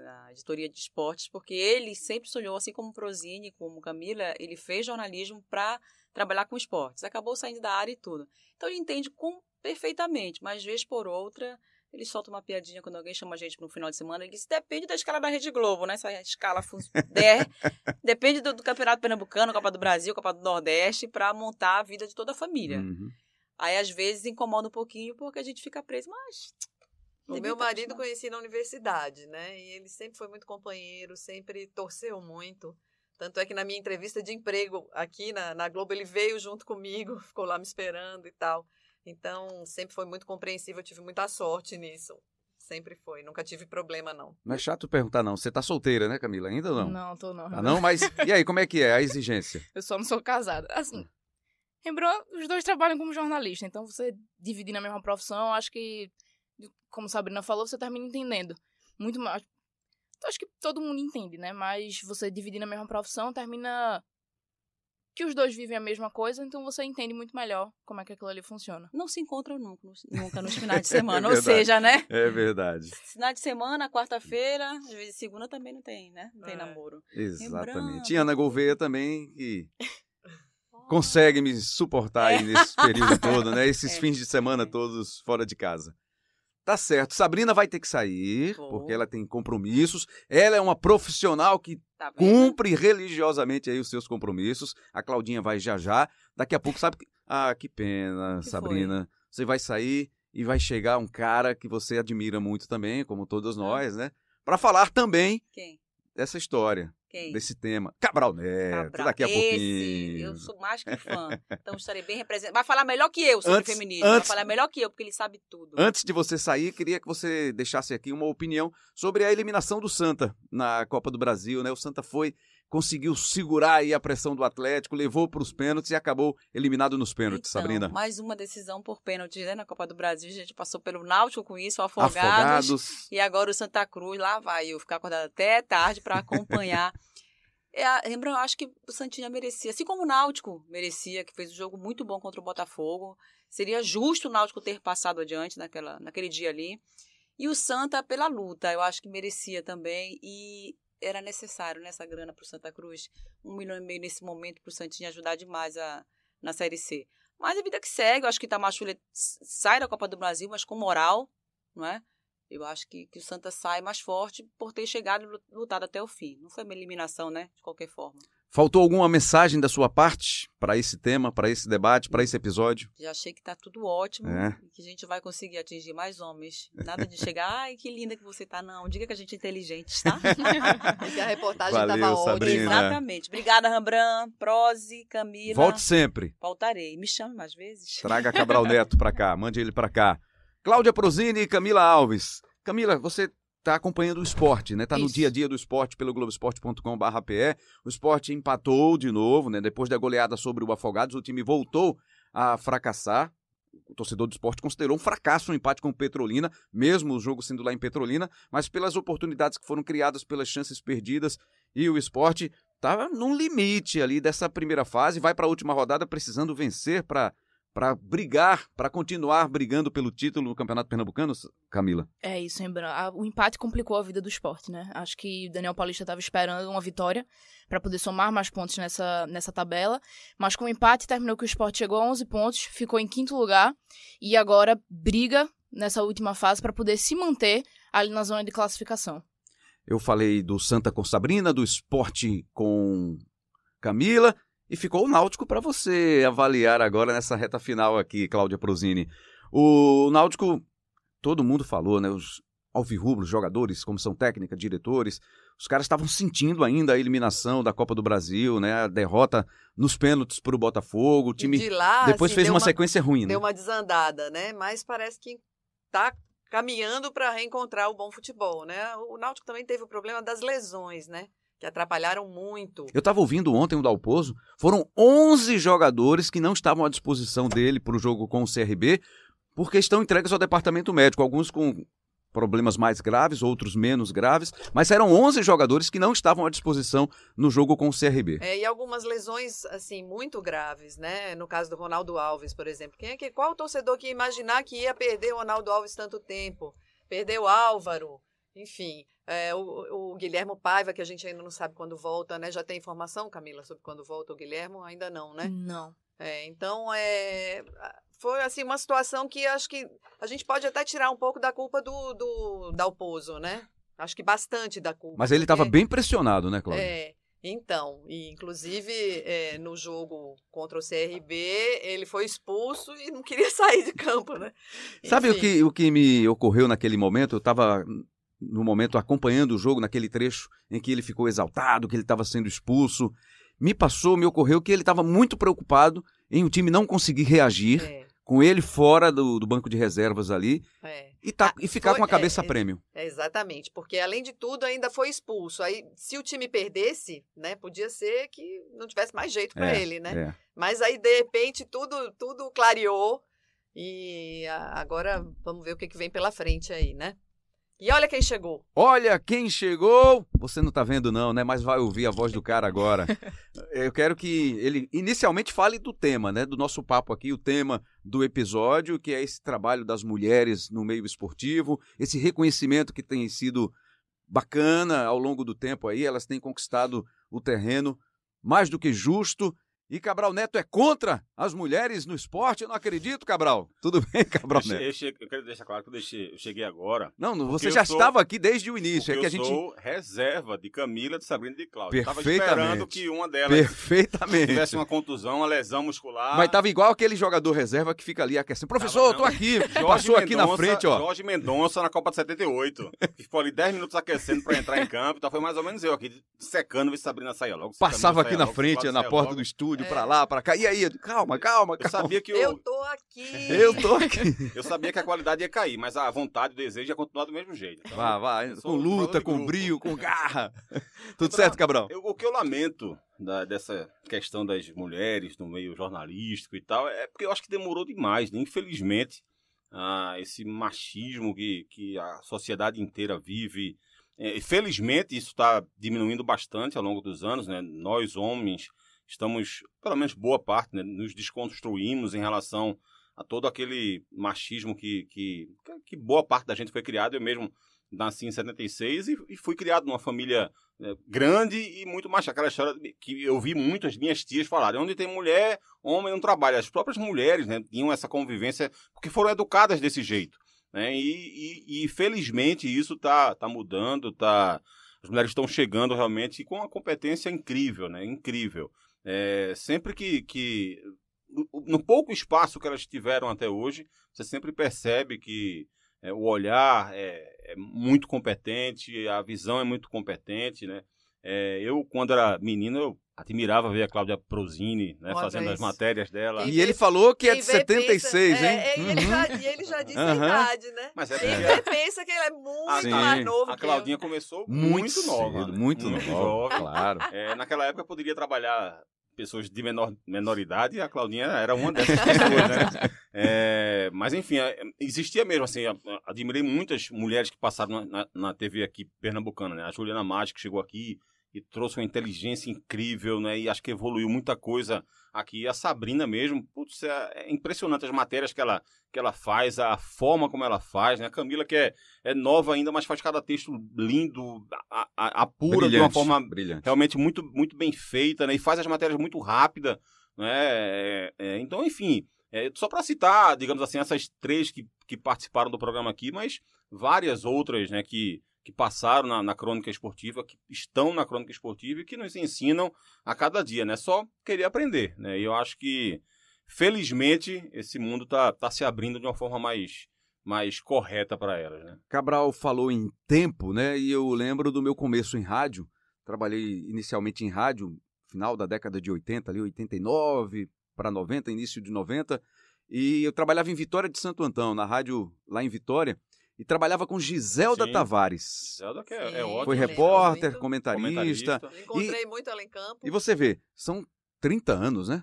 na editoria de esportes, porque ele sempre sonhou, assim como Prozini, como Camila, ele fez jornalismo para trabalhar com esportes. Acabou saindo da área e tudo. Então ele entende com, perfeitamente, mas vez por outra, ele solta uma piadinha quando alguém chama a gente no final de semana. Ele diz: depende da escala da Rede Globo, né? Essa escala fun- der, depende do, do Campeonato Pernambucano, Copa do Brasil, Copa do Nordeste, para montar a vida de toda a família. Uhum. Aí, às vezes, incomoda um pouquinho porque a gente fica preso, mas. O meu marido conheci na universidade, né? E ele sempre foi muito companheiro, sempre torceu muito. Tanto é que na minha entrevista de emprego aqui na, na Globo, ele veio junto comigo, ficou lá me esperando e tal. Então, sempre foi muito compreensível, eu tive muita sorte nisso. Sempre foi, nunca tive problema, não. Não é chato perguntar, não. Você tá solteira, né, Camila? Ainda não? Não, tô não. Ah, não? Mas e aí, como é que é a exigência? Eu só não sou casada. Assim, lembrou, os dois trabalham como jornalista, então você dividir na mesma profissão, acho que, como Sabrina falou, você termina entendendo. Muito mais. Acho que todo mundo entende, né? Mas você dividir na mesma profissão termina que os dois vivem a mesma coisa, então você entende muito melhor como é que aquilo ali funciona. Não se encontram nunca, nunca nos finais de semana. É Ou seja, né? É verdade. Final de semana, quarta-feira, às vezes segunda também não tem, né? Não tem É. namoro. Exatamente. Lembrando. E Ana Gouveia também, que consegue me suportar aí nesse período todo, né? Esses É. fins de semana todos fora de casa. Tá certo. Sabrina vai ter que sair, Vou. porque ela tem compromissos. Ela é uma profissional que Tá cumpre religiosamente aí os seus compromissos. A Claudinha vai já já. Daqui a pouco, sabe? que- Ah, que pena, Que Sabrina. Você vai sair e vai chegar um cara que você admira muito também, como todos nós, né? Para falar também Quem? dessa história, Quem? desse tema. Cabral Neto, Cabral. daqui a Esse, pouquinho. Eu sou mais que fã. Então estarei bem representado. Vai falar melhor que eu sobre Antes- feminismo. antes- Vai falar melhor que eu, porque ele sabe tudo. Antes de você sair, queria que você deixasse aqui uma opinião sobre a eliminação do Santa na Copa do Brasil, né? O Santa foi, conseguiu segurar aí a pressão do Atlético, levou para os pênaltis e acabou eliminado nos pênaltis, Então, Sabrina. Mais uma decisão por pênalti né, na Copa do Brasil. A gente passou pelo Náutico com isso, Afogados. Afogados. E agora o Santa Cruz, lá vai eu ficar acordada até tarde para acompanhar. É, lembra, eu acho que o Santinha merecia, assim como o Náutico merecia, que fez um jogo muito bom contra o Botafogo. Seria justo o Náutico ter passado adiante naquela, naquele dia ali. E o Santa pela luta, eu acho que merecia também. E era necessário nessa grana para o Santa Cruz. Um milhão e meio nesse momento para o Santinha ajudar demais a, na Série C. Mas a vida que segue, eu acho que Itamachule sai da Copa do Brasil, mas com moral, não é? Eu acho que, que o Santa sai mais forte por ter chegado e lu- lutado até o fim. Não foi uma eliminação, né? De qualquer forma. Faltou alguma mensagem da sua parte para esse tema, para esse debate, para esse episódio? Já achei que tá tudo ótimo É. e que a gente vai conseguir atingir mais homens. Nada de chegar, ai, que linda que você tá. Não, diga que a gente é inteligente, tá? Que a reportagem Valeu, estava ótima. Exatamente. Obrigada, Rembrandt, Prose, Camila. Volte sempre. Voltarei. Me chame mais vezes. Traga Cabral Neto para cá, mande ele para cá. Cláudia Prozini e Camila Alves. Camila, você está acompanhando o esporte, né? Tá no dia a dia do esporte pelo globesport.com/pe. O esporte empatou de novo, né? Depois da goleada sobre o Afogados, o time voltou a fracassar. O torcedor do esporte considerou um fracasso o empate com o Petrolina, mesmo o jogo sendo lá em Petrolina, mas pelas oportunidades que foram criadas, pelas chances perdidas, e o esporte estava num limite ali dessa primeira fase, vai para a última rodada precisando vencer para para brigar, para continuar brigando pelo título no Campeonato Pernambucano, Camila? É isso, lembrando. a- O empate complicou a vida do esporte, né? Acho que Daniel Paulista estava esperando uma vitória para poder somar mais pontos nessa, nessa tabela. Mas com o empate, terminou que o esporte chegou a 11 pontos, ficou em quinto lugar e agora briga nessa última fase para poder se manter ali na zona de classificação. Eu falei do Santa com Sabrina, do esporte com Camila, e ficou o Náutico para você avaliar agora nessa reta final aqui, Cláudia Prozini. O Náutico, todo mundo falou, né? Os alvirrubros, jogadores, comissão técnica, diretores, os caras estavam sentindo ainda a eliminação da Copa do Brasil, né? A derrota nos pênaltis para o Botafogo. O E time de lá, depois assim, fez uma, sequência ruim, né? Deu uma desandada, né? Mas parece que tá caminhando para reencontrar o bom futebol, né? O Náutico também teve o problema das lesões, né? Que atrapalharam muito. Eu estava ouvindo ontem o Dalpozo, foram 11 jogadores que não estavam à disposição dele para o jogo com o CRB, porque estão entregues ao departamento médico, alguns com problemas mais graves, outros menos graves, mas eram 11 jogadores que não estavam à disposição no jogo com o CRB. É, e algumas lesões, assim, muito graves, né? No caso do Ronaldo Alves, por exemplo. Quem é que, qual o torcedor que ia imaginar que ia perder o Ronaldo Alves tanto tempo? Perdeu o Álvaro, enfim. É, o, o Guilhermo Paiva, que a gente ainda não sabe quando volta, né? Já tem informação, Camila, sobre quando volta o Guilhermo? Ainda não, né? Não. É, então, é, foi assim uma situação que acho que a gente pode até tirar um pouco da culpa do, do Dalpozo, né? Acho que bastante da culpa. Mas ele estava porque- bem pressionado, né, Cláudio? É, então, e inclusive é, no jogo contra o CRB, ele foi expulso e não queria sair de campo, né? Sabe o que, o que me ocorreu naquele momento? Eu estava no momento acompanhando o jogo, naquele trecho em que ele ficou exaltado, que ele estava sendo expulso. Me passou, me ocorreu que ele estava muito preocupado em o time não conseguir reagir, É, com ele fora do, do banco de reservas ali é, e, tá, Ah, e ficar foi- com a cabeça é, prêmio. é, exatamente, porque além de tudo ainda foi expulso. Aí, se o time perdesse, né, podia ser que não tivesse mais jeito para É, ele, né? é. Mas aí, de repente, tudo, tudo clareou e agora vamos ver o que, que vem pela frente aí, né? E olha quem chegou. Olha quem chegou! Você não tá vendo não, né? Mas vai ouvir a voz do cara agora. Eu quero que ele inicialmente fale do tema, né? Do nosso papo aqui, o tema do episódio, que é esse trabalho das mulheres no meio esportivo, esse reconhecimento que tem sido bacana ao longo do tempo aí, elas têm conquistado o terreno mais do que justo e Cabral Neto é contra as mulheres no esporte? Eu não acredito, Cabral. Tudo bem, Cabral Neto? Eu, cheguei, eu quero deixar claro que eu, deixei, eu cheguei agora. Não, você já sou, estava aqui desde o início. É que a eu gente... sou reserva de Camila, de Sabrina e de Cláudia. Estava esperando que uma delas Perfeitamente. tivesse uma contusão, uma lesão muscular. Mas estava igual aquele jogador reserva que fica ali aquecendo. Professor, tava, eu tô aqui. Jorge Passou Mendonça, aqui na frente, ó. Jorge Mendonça na Copa de 78. Ficou ali 10 minutos aquecendo para entrar em campo. Então foi mais ou menos eu aqui, secando, ver se Sabrina saia logo. Passava aqui na logo, frente, na porta logo. do estúdio, é. para lá, para cá. E aí? Calma, calma, calma. Eu sabia que eu... eu tô aqui. Eu tô aqui. eu sabia que a qualidade ia cair, mas a vontade, o desejo ia continuar do mesmo jeito. Então, vá, vá. Com luta, com brilho, com garra. Tudo certo, Cabral? Eu, o que eu lamento da, dessa questão das mulheres no meio jornalístico e tal é porque eu acho que demorou demais, né? Infelizmente, ah, esse machismo que, que a sociedade inteira vive. É, felizmente, isso está diminuindo bastante ao longo dos anos, né? Nós, homens, estamos, pelo menos boa parte, né, nos desconstruímos em relação a todo aquele machismo que, que, que boa parte da gente foi criado. Eu mesmo nasci em 76 e, e fui criado numa família é, grande e muito machista. Aquela história que eu vi muitas minhas tias falarem: onde tem mulher, homem não trabalha. As próprias mulheres né, tinham essa convivência porque foram educadas desse jeito. Né? E, e, e felizmente isso está tá mudando, tá, as mulheres estão chegando realmente com uma competência incrível, né? incrível. É, sempre que, que no pouco espaço que elas tiveram até hoje, você sempre percebe que é, o olhar é, é, muito competente, a visão é muito competente, né? É, eu, quando era menino, eu admirava ver a Cláudia Prozini, né, fazendo as matérias dela. E, e ele falou que é de 76, pensa, hein? É, uhum. ele já, e ele já disse uhum. a idade, né? Mas é Quem pensa que ele é muito mais novo. A Claudinha eu. começou muito, muito nova. Cedo, muito, muito nova, claro. É, naquela época poderia trabalhar pessoas de menor, menor idade e a Claudinha era uma dessas pessoas, né? É, mas enfim, é, existia mesmo, assim, admirei muitas mulheres que passaram na, na TV aqui pernambucana, né? A Juliana Mágica que chegou aqui, e trouxe uma inteligência incrível, né? E acho que evoluiu muita coisa aqui. A Sabrina mesmo, putz, é, é impressionante as matérias que ela, que ela faz, a forma como ela faz, né? A Camila, que é, é nova ainda, mas faz cada texto lindo, a, a, apura brilhante, de uma forma brilhante. realmente muito, muito bem feita, né? E faz as matérias muito rápida, né? É, é, então, enfim, é, só para citar, digamos assim, essas três que, que participaram do programa aqui, mas várias outras, né? Que que passaram na, na, crônica esportiva, que estão na crônica esportiva e que nos ensinam a cada dia, né? Só querer aprender, né? E eu acho que, felizmente, esse mundo está tá se abrindo de uma forma mais, mais correta para elas, né? Cabral falou em tempo, né? E eu lembro do meu começo em rádio. Trabalhei inicialmente em rádio, final da década de 80, ali 89 para 90, início de 90. E eu trabalhava em Vitória de Santo Antão, na rádio lá em Vitória e trabalhava com Giselda Sim. Tavares. Giselda que é, é ótimo. Foi repórter, muito, comentarista. comentarista. Encontrei e, muito ela em campo. E você vê, são 30 anos, né?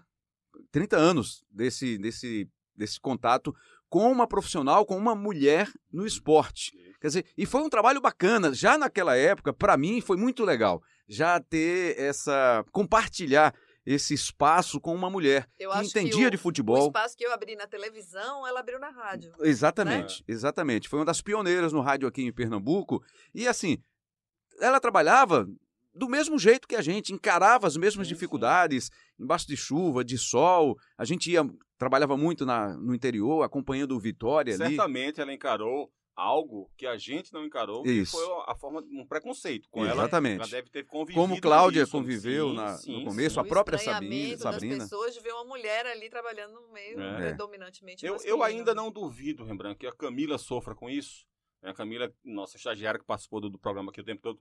30 anos desse, desse, desse contato com uma profissional, com uma mulher no esporte. Quer dizer, e foi um trabalho bacana. Já naquela época, para mim, foi muito legal. Já ter essa. compartilhar esse espaço com uma mulher eu que entendia que o, de futebol. O espaço que eu abri na televisão, ela abriu na rádio. Exatamente, né? exatamente. Foi uma das pioneiras no rádio aqui em Pernambuco. E assim, ela trabalhava do mesmo jeito que a gente, encarava as mesmas sim, dificuldades, sim. embaixo de chuva, de sol. A gente ia, trabalhava muito na, no interior, acompanhando o Vitória Certamente ali. Certamente ela encarou algo que a gente não encarou, Isso. que foi a forma um preconceito com Exatamente. ela. Ela deve ter convivido. Como Cláudia isso, conviveu sim, na, sim, no começo, sim. a própria Sabrina, Sabrina. das pessoas de ver uma mulher ali trabalhando no meio é. predominantemente eu, eu ainda não duvido, Rembrandt, que a Camila sofra com isso. A Camila, nossa estagiária que participou do, do, programa aqui o tempo todo,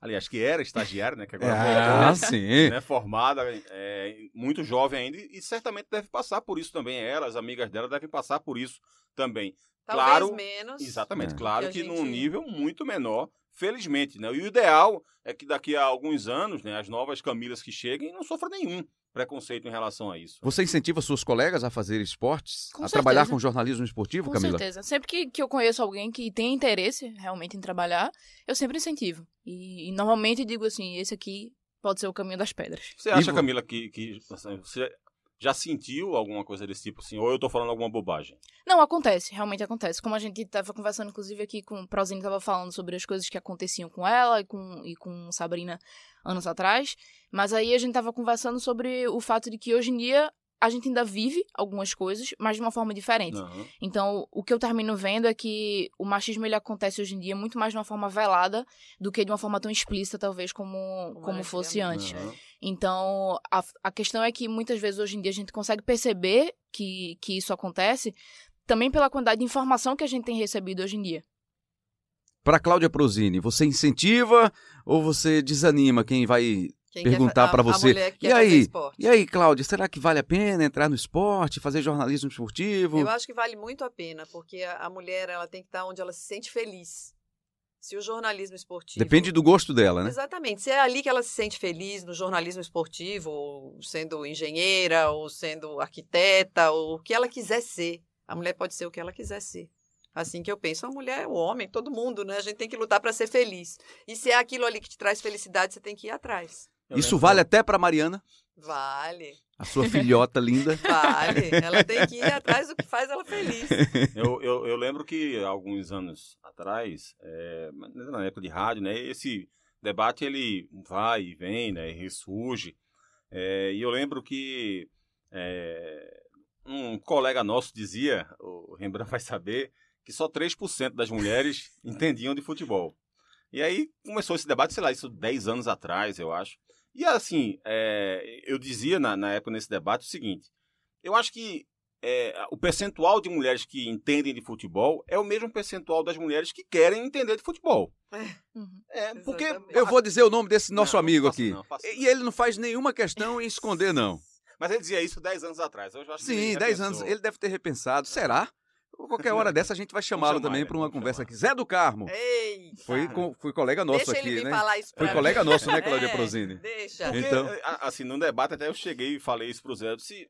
aliás, que era estagiária, né? Que agora ah, voltou, sim. Né, formada, é, muito jovem ainda, e certamente deve passar por isso também. Ela, as amigas dela devem passar por isso também. Talvez claro, menos. Exatamente, é. claro que, que gente... num nível muito menor. Felizmente, né? E o ideal é que daqui a alguns anos, né, as novas Camilas que cheguem não sofram nenhum preconceito em relação a isso. Você incentiva seus colegas a fazer esportes? Com a certeza. trabalhar com jornalismo esportivo, Com Camila? certeza. Sempre que, que eu conheço alguém que tem interesse realmente em trabalhar, eu sempre incentivo. E, e normalmente digo assim, esse aqui pode ser o caminho das pedras. Você acha, Camila, que, que assim, você já sentiu alguma coisa desse tipo assim? Ou eu tô falando alguma bobagem? Não, acontece, realmente acontece. Como a gente estava conversando, inclusive, aqui com o Prozine, estava falando sobre as coisas que aconteciam com ela e com, e com Sabrina anos atrás. Mas aí a gente estava conversando sobre o fato de que hoje em dia a gente ainda vive algumas coisas, mas de uma forma diferente. Não. Então, o que eu termino vendo é que o machismo ele acontece hoje em dia muito mais de uma forma velada do que de uma forma tão explícita, talvez, como, como, era fosse antes. Aham. Então, a, a questão é que muitas vezes hoje em dia a gente consegue perceber que, que isso acontece também pela quantidade de informação que a gente tem recebido hoje em dia. Para Cláudia Prozini, você incentiva ou você desanima quem vai Quem Perguntar quer, fa- pra a- a você, e aí? esporte. E aí, Cláudia, será que vale a pena entrar no esporte, fazer jornalismo esportivo? Eu acho que vale muito a pena, porque a, a mulher ela tem que estar onde ela se sente feliz. Se o jornalismo esportivo. Depende do gosto dela, né? Exatamente. Se é ali que ela se sente feliz, no jornalismo esportivo, ou sendo engenheira, ou sendo arquiteta, ou o que ela quiser ser. A mulher pode ser o que ela quiser ser. Assim que eu penso, a mulher, o homem, todo mundo, né? A gente tem que lutar para ser feliz. E se é aquilo ali que te traz felicidade, você tem que ir atrás. Eu Isso lembro- vale até para Mariana, Vale, a sua filhota linda. vale. Ela tem que ir atrás do que faz ela feliz. Eu, eu, eu lembro que alguns anos atrás, é, na época de rádio, né, esse debate ele vai e vem, né, e ressurge. É, e eu lembro que é, um colega nosso dizia, o Rembrandt vai saber, que só 3% das mulheres entendiam de futebol. E aí começou esse debate, sei lá, isso 10 anos atrás, eu acho. E assim, é, eu dizia na, na época nesse debate o seguinte: eu acho que é, o percentual de mulheres que entendem de futebol é o mesmo percentual das mulheres que querem entender de futebol. Uhum. É, porque. Exatamente. Eu vou dizer o nome desse nosso Não, não amigo faça aqui. não, E ele não faz nenhuma questão em esconder, não. Mas ele dizia isso 10 anos atrás. Eu já acho que ele Sim, já 10 pensou. anos. Ele deve ter repensado. Será? Qualquer hora dessa a gente vai chamá-lo também para uma conversa chamar. aqui. Zé do Carmo. Ei! Foi, com- foi colega nosso Deixa aqui, ele vir né? falar isso pra Foi colega mim. nosso, né, Cláudia É, Prozini? Deixa. Porque, Então- a- assim, no debate até eu cheguei e falei isso pro Zé. Disse,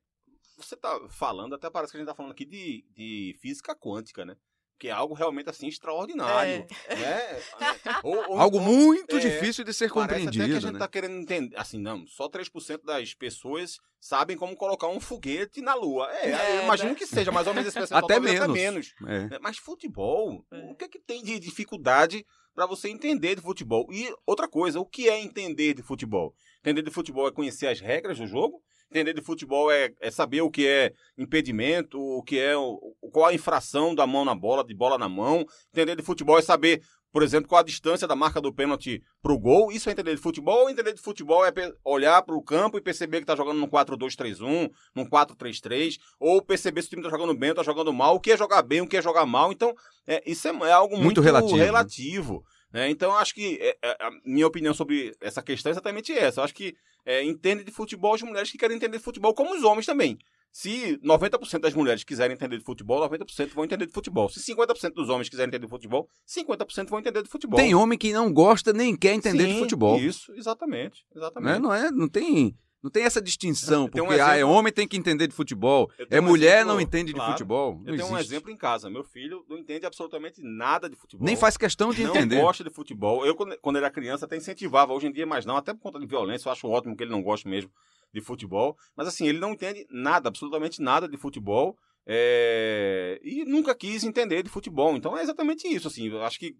você tá falando, até parece que a gente tá falando aqui de, de física quântica, né? Que é algo realmente assim extraordinário. Né? Ou- ou- Algo ou- muito é, difícil de ser Parece até que a compreendido, gente né? tá querendo entender. Assim, não, só 3% das pessoas sabem como colocar um foguete na Lua. É, É, eu imagino né? que seja mais ou menos esse percentual. Até menos. menos. É. É, Mas futebol, É. o que é que tem de dificuldade para você entender de futebol? E outra coisa, o que é entender de futebol? Entender de futebol é conhecer as regras do jogo? Entender de futebol é, é saber o que é impedimento, o que é o, o- qual a infração da mão na bola, de bola na mão. Entender de futebol é saber, por exemplo, qual a distância da marca do pênalti pro gol. Isso é entender de futebol. Ou entender de futebol é olhar pro campo e perceber que tá jogando num 4-2-3-1, num 4-3-3, ou perceber se o time tá jogando bem ou tá jogando mal, o que é jogar bem, o que é jogar mal. Então, é, isso é, é algo Muito muito, relativo, né? relativo, né? Então, eu acho que é, é, a minha opinião sobre essa questão é exatamente essa. Eu acho que é, entende de futebol as mulheres que querem entender de futebol, como os homens também. Se 90% das mulheres quiserem entender de futebol, 90% vão entender de futebol. Se 50% dos homens quiserem entender de futebol, 50% vão entender de futebol. Tem homem que não gosta nem quer entender de Sim, futebol. Isso, exatamente. Exatamente. Não, é, não, tem, não tem essa distinção, Tem um porque ah, é exemplo- homem tem que entender de futebol, é um mulher exemplo- não entende de claro. futebol. Não Eu tenho um existe. exemplo em casa. Meu filho não entende absolutamente nada de futebol. Nem faz questão de não entender. gosta de futebol. Eu, quando, quando era criança, até incentivava. Hoje em dia, mais não. Até por conta de violência, eu acho ótimo que ele não goste mesmo de futebol. Mas, assim, ele não entende nada, absolutamente nada de futebol. é, E nunca quis entender de futebol. Então, é exatamente isso. Assim, eu acho que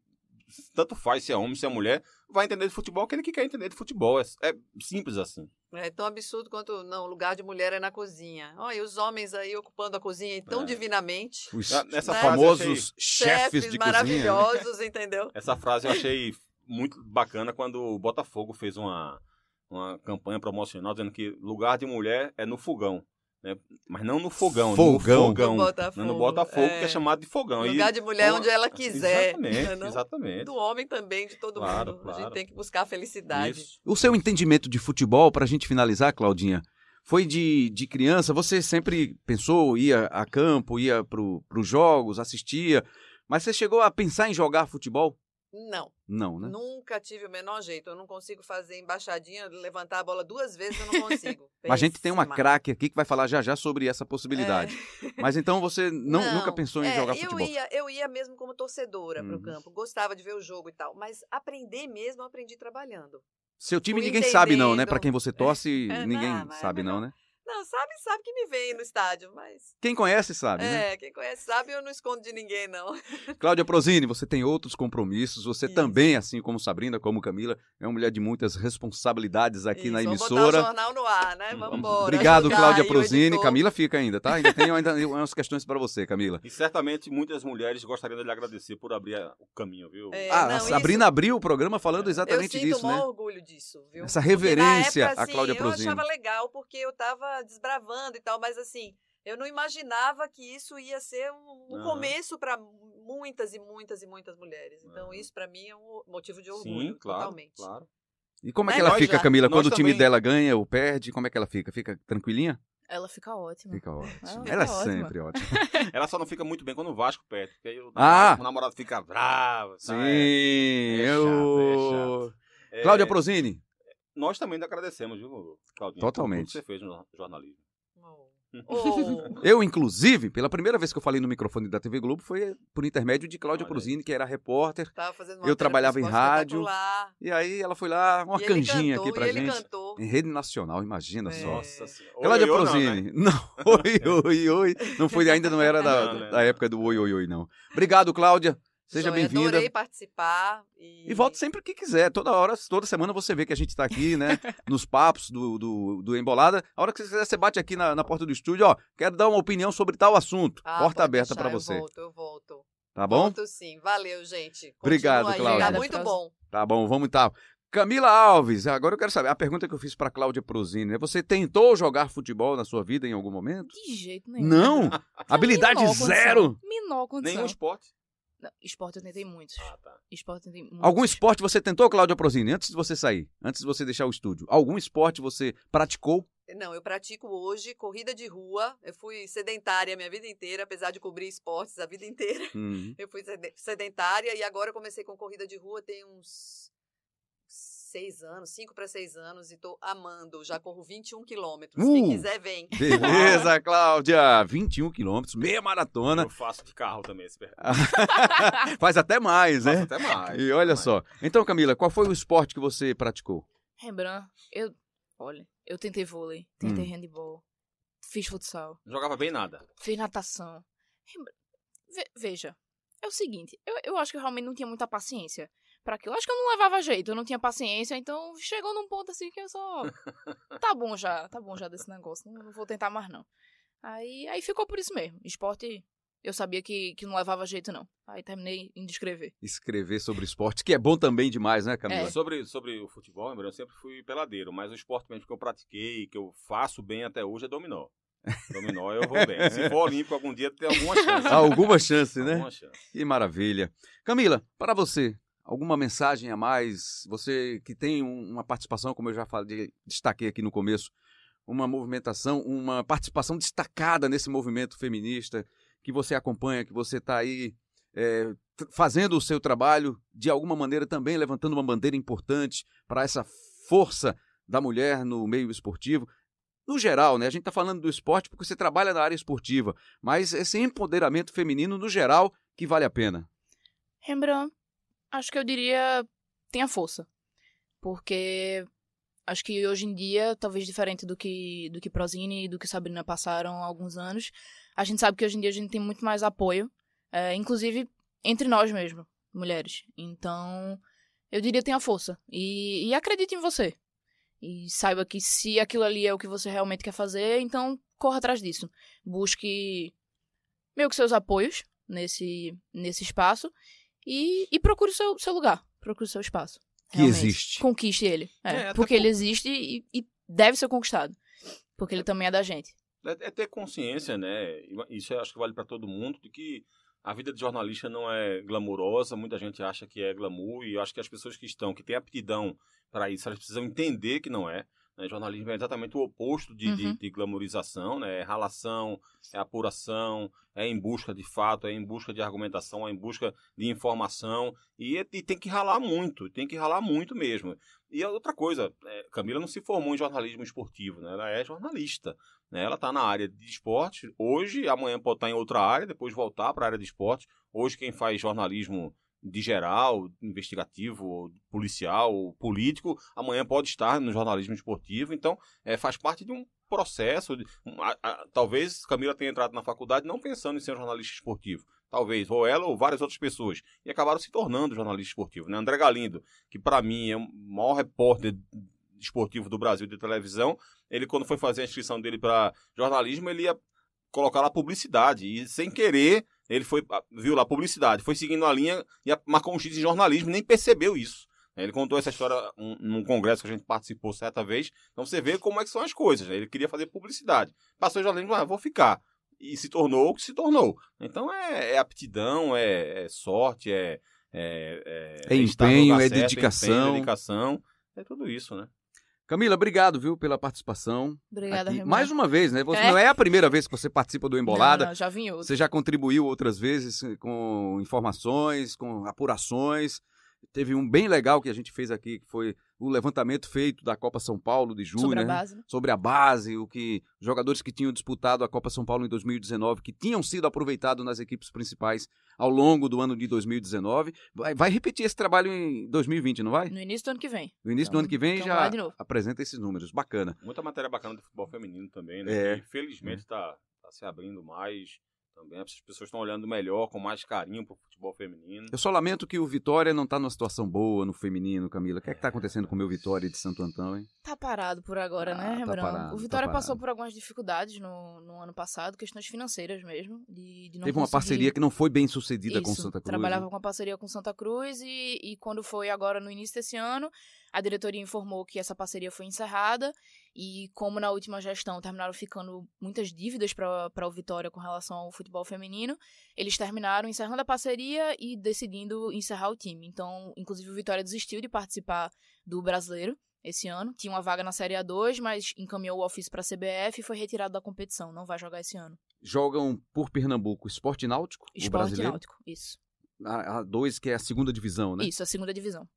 tanto faz se é homem, se é mulher, vai entender de futebol aquele que quer entender de futebol. É, é simples assim. É tão absurdo quanto, não, o lugar de mulher é na cozinha. Olha, e os homens aí ocupando a cozinha tão É. divinamente. Os, Ah, eu famosos chefes, de cozinha. né? maravilhosos, entendeu? Essa frase eu achei muito bacana quando o Botafogo fez uma, uma campanha promocional dizendo que lugar de mulher é no fogão. Né? Mas não no fogão, Fogão. no fogão. No Botafogo, Não no Botafogo, é. que é chamado de fogão. E- Lugar de mulher então, onde ela quiser. Exatamente, né, não? exatamente. Do homem também, de todo Claro, mundo. A claro. gente tem que buscar a felicidade. Isso. O seu entendimento de futebol, para a gente finalizar, Claudinha, foi de, de criança? Você sempre pensou, ia a campo, ia para os jogos, assistia, mas você chegou a pensar em jogar futebol? Não, Não, né? nunca tive o menor jeito. Eu não consigo fazer embaixadinha, levantar a bola duas vezes, eu não consigo. Mas a gente tem uma craque aqui que vai falar já já sobre essa possibilidade. Mas então você não, nunca Não, pensou em é, jogar eu futebol? Ia, eu ia mesmo como torcedora Uhum. pro campo. Gostava de ver o jogo e tal. Mas aprender mesmo, eu aprendi trabalhando. Seu time fui ninguém sabe não, né? entendendo. Pra quem você torce, É, ninguém não, mas é sabe não, melhor. né? Não, sabe, sabe que me vem no estádio, mas. Quem conhece sabe, né? É, quem conhece sabe, eu não escondo de ninguém, não. Cláudia Prozini, você tem outros compromissos, você Isso. também, assim como Sabrina, como Camila, é uma mulher de muitas responsabilidades aqui Isso, na Vamos botar o emissora. jornal no ar, né? Vamos embora. Obrigado, ajudar Cláudia Prozini. Camila fica ainda, tá? Ainda tenho ainda umas questões para você, Camila. E certamente muitas mulheres gostariam de lhe agradecer por abrir o caminho, viu? É, ah, não, a Sabrina abriu o programa falando Eu exatamente sinto disso, maior né? orgulho disso, viu? Essa reverência na época, a assim, Cláudia Prozini. Eu achava legal, porque eu tava desbravando e tal, mas assim, eu não imaginava que isso ia ser um, um Aham. começo para muitas e muitas e muitas mulheres. Então, Aham. isso para mim é um motivo de orgulho, Sim, claro, totalmente. claro. E como é Né, que ela fica, já- Camila, nós quando o time também- dela ganha ou perde? Como é que ela fica? Fica tranquilinha? Ela fica ótima. Fica ótima. Ela Ela é fica ótima. sempre ótima. Ela só não fica muito bem quando o Vasco perde, porque aí o, Ah! o namorado fica bravo. Sim, sabe? É chato, eu... É, Cláudia Prozini, Nós também agradecemos, viu, Claudinha? Totalmente. Por tudo que você fez no jornalismo. Oh. eu, inclusive, pela primeira vez que eu falei no microfone da TV Globo foi por intermédio de Cláudia. Prozini, que era repórter. Tava fazendo uma Eu trabalhava em rádio. E aí ela foi lá, uma E ele canjinha cantou, aqui pra e ele gente. cantou. Em rede nacional, imagina É. só. Nossa senhora. Cláudia Oi, oi, não, Prozini. né? Não, oi, oi, oi. Não foi, ainda não era da, Não, né? da época do oi, oi, oi, não. Obrigado, Cláudia. Seja bem-vinda. Adorei participar. E, E volte sempre que quiser. Toda hora, toda semana você vê que a gente tá aqui, né? Nos papos do, do, do Embolada. A hora que você quiser, você bate aqui na, na porta do estúdio, ó. Quero dar uma opinião sobre tal assunto. Ah, porta aberta deixar, pra eu você. volto, eu volto. Tá bom? Volto sim. Valeu, gente. Obrigado, aí, Cláudia. Tá muito bom. Tá bom, vamos então. Camila Alves, agora eu quero saber. A pergunta que eu fiz pra Cláudia Prozini, né? Você tentou jogar futebol na sua vida em algum momento? De jeito nenhum. Não! Habilidade zero! Menor condição. Nenhum esporte. Não, esporte eu tentei muitos. Ah, tá. Esporte eu tentei muitos. Algum esporte você tentou, Cláudia Prozini, antes de você sair? Antes de você deixar o estúdio? Algum esporte você praticou? Não, eu pratico hoje corrida de rua. Eu fui sedentária a minha vida inteira, apesar de cobrir esportes a vida inteira. Hum. Eu fui sede- sedentária e agora eu comecei com corrida de rua tem uns seis anos, cinco para seis anos e tô amando. Já corro 21 quilômetros. Uh! Quem quiser, vem. Beleza, Cláudia! 21 quilômetros, meia maratona. Eu faço de carro também esse. Faz até mais, né? até mais. E olha mais. só. Então, Camila, qual foi o esporte que você praticou? Rembrandt, eu. Olha, eu tentei vôlei, tentei Hum. handball, fiz futsal, Não jogava bem nada. fiz natação. Rembrandt, ve- veja, é o seguinte, eu, eu acho que eu realmente não tinha muita paciência para aquilo. Eu acho que eu não levava jeito, eu não tinha paciência, então chegou num ponto assim que eu só. Tá bom já, tá bom já desse negócio, não, não vou tentar mais não. Aí, aí ficou por isso mesmo. Esporte, eu sabia que, que não levava jeito não. Aí terminei em descrever. Escrever sobre esporte, que é bom também demais, né, Camila? É. Sobre, sobre o futebol, lembrando, eu sempre fui peladeiro, mas o esporte mesmo que eu pratiquei, que eu faço bem até hoje, é dominó. Dominó eu vou bem. Se for olímpico algum dia, tem alguma chance. Alguma chance, né? Alguma chance. Que maravilha. Camila, para você, alguma mensagem a mais? Você que tem um- uma participação, como eu já falei, destaquei aqui no começo, uma movimentação, uma participação destacada nesse movimento feminista que você acompanha, que você está aí é, fazendo o seu trabalho, de alguma maneira também levantando uma bandeira importante para essa força da mulher no meio esportivo. No geral, né? A gente está falando do esporte porque você trabalha na área esportiva, mas esse empoderamento feminino no geral que vale a pena. Rembrandt, acho que eu diria tenha força. Porque acho que hoje em dia, talvez diferente do que do que Prozini e do que Sabrina passaram há alguns anos, a gente sabe que hoje em dia a gente tem muito mais apoio, é, inclusive entre nós mesmo, mulheres. Então, eu diria tenha força. E, e acredite em você. E saiba que se aquilo ali é o que você realmente quer fazer, então corra atrás disso. Busque meio que seus apoios nesse, nesse espaço e, e procure o seu, seu lugar, procure o seu espaço. Que realmente. existe. Conquiste ele. É, É, porque por- ele existe e, e deve ser conquistado. Porque ele também é da gente. É, é ter consciência, né? Isso eu acho que vale para todo mundo, de que a vida de jornalista não é glamurosa, muita gente acha que é glamour, e eu acho que as pessoas que estão, que têm aptidão para isso, elas precisam entender que não é. Né? Jornalismo é exatamente o oposto de, de, Uhum. de glamorização, né? É ralação, é apuração, é em busca de fato, é em busca de argumentação, é em busca de informação. E, e tem que ralar muito, tem que ralar muito mesmo. E outra coisa, é, Camila não se formou em jornalismo esportivo, né? Ela é jornalista. Né? Ela está na área de esporte. Hoje, amanhã pode estar em outra área, depois voltar para a área de esporte. Hoje, quem faz jornalismo de geral, investigativo, policial, político, amanhã pode estar no jornalismo esportivo. Então, é, faz parte de um processo. de- a- a- talvez Camila tenha entrado na faculdade não pensando em ser um jornalista esportivo. Talvez, ou ela ou várias outras pessoas. E acabaram se tornando jornalista esportivo. Né? André Galindo, que para mim é o maior repórter esportivo do Brasil de televisão, ele quando foi fazer a inscrição dele para jornalismo, ele ia colocar lá publicidade. E sem querer, ele foi viu lá publicidade, foi seguindo a linha e marcou um X em jornalismo, nem percebeu isso. Ele contou essa história um- num congresso que a gente participou certa vez. Então você vê como é que são as coisas. né? Ele queria fazer publicidade. Passou em jornalismo, ah, vou ficar. E se tornou o que se tornou. Então é, é aptidão, é, é sorte, é. É, É no empenho, é certo, dedicação. empenho, dedicação. É tudo isso, né? Camila, obrigado, viu, pela participação. Obrigada, aqui. Mais uma vez, né? Você É. não é a primeira vez que você participa do Embolada. Não, não, já vim outro. Você já contribuiu outras vezes com informações, com apurações. Teve um bem legal que a gente fez aqui, que foi o levantamento feito da Copa São Paulo de junho, Sobre a né? base, né? sobre a base, o que os jogadores que tinham disputado a Copa São Paulo em 2019, que tinham sido aproveitados nas equipes principais ao longo do ano de 2019. Vai, vai repetir esse trabalho em 2020, não vai? No início do ano que vem. No início do Então, ano que vem então já apresenta esses números. Bacana. Muita matéria bacana do futebol feminino também, né? É. Que, felizmente está se abrindo mais também. As pessoas estão olhando melhor, com mais carinho pro futebol feminino. Eu só lamento que o Vitória não tá numa situação boa no feminino, Camila. O que é que tá acontecendo com o meu Vitória de Santo Antão, hein? Tá parado por agora, Ah, né, tá Rembrandt? parado, o tá Vitória passou parado. por algumas dificuldades no, no ano passado, questões financeiras mesmo. De, de não Teve uma conseguir- parceria que não foi bem sucedida com Isso, Santa Cruz. Trabalhava né? com uma parceria com Santa Cruz e, e quando foi agora no início desse ano, a diretoria informou que essa parceria foi encerrada e como na última gestão terminaram ficando muitas dívidas para o Vitória com relação ao futebol feminino, eles terminaram encerrando a parceria e decidindo encerrar o time. Então, inclusive o Vitória desistiu de participar do Brasileiro esse ano. Tinha uma vaga na Série A2, mas encaminhou o ofício para a CBF e foi retirado da competição. Não vai jogar esse ano. Jogam por Pernambuco Esporte Náutico, o Esporte brasileiro. Náutico, isso. A, a dois, que é a segunda divisão, né? Isso, a segunda divisão.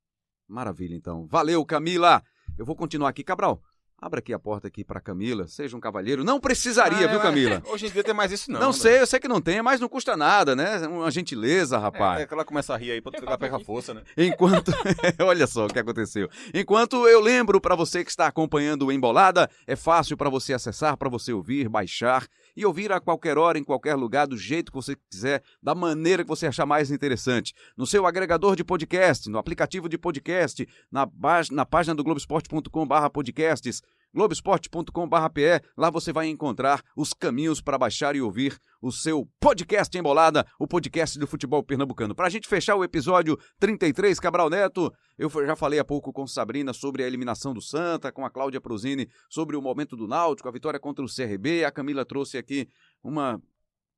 Maravilha, então. Valeu, Camila. Eu vou continuar aqui. Cabral, abra aqui a porta aqui para Camila. Seja um cavalheiro. Não precisaria, Ah, viu, é, Camila? Hoje em dia tem mais isso não. Não, né? sei, eu sei que não tem, mas não custa nada, né? Uma gentileza, rapaz. É, é que ela começa a rir aí pra pegar força, né? Enquanto. Olha só o que aconteceu. Enquanto eu lembro para você que está acompanhando o Embolada, é fácil para você acessar, para você ouvir, baixar e ouvir a qualquer hora, em qualquer lugar, do jeito que você quiser, da maneira que você achar mais interessante. No seu agregador de podcast, no aplicativo de podcast, na, na página do Globoesporte.com/barra podcasts, Globoesporte.com/pe. Lá você vai encontrar os caminhos para baixar e ouvir o seu podcast Embolada, o podcast do futebol pernambucano. Para a gente fechar o episódio 33, Cabral Neto, eu já falei há pouco com Sabrina sobre a eliminação do Santa, com a Cláudia Prozini sobre o momento do Náutico, a vitória contra o CRB. A Camila trouxe aqui uma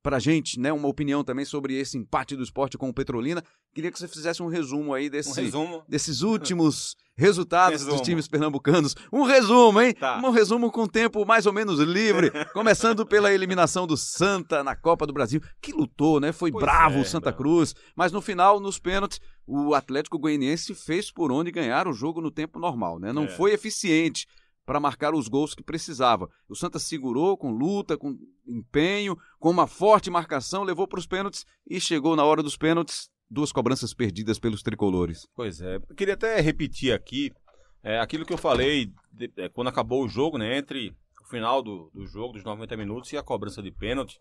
pra gente, né, uma opinião também sobre esse empate do esporte com o Petrolina. Queria que você fizesse um resumo aí Um desse, resumo. desses últimos resultados dos Resumo. times pernambucanos. Um resumo, hein? Tá. Um resumo com tempo mais ou menos livre, começando pela eliminação do Santa na Copa do Brasil, que lutou, né? Foi Pois bravo é, o Santa bravo. Cruz, mas no final, nos pênaltis, o Atlético Goianiense fez por onde ganhar o jogo no tempo normal, né? Não É. foi eficiente para marcar os gols que precisava. O Santa segurou com luta, com empenho, com uma forte marcação, levou para os pênaltis e chegou na hora dos pênaltis, duas cobranças perdidas pelos tricolores. Pois é. Eu queria até repetir aqui é, aquilo que eu falei de- é, quando acabou o jogo, né? Entre o final do, do jogo, dos 90 minutos, e a cobrança de pênalti.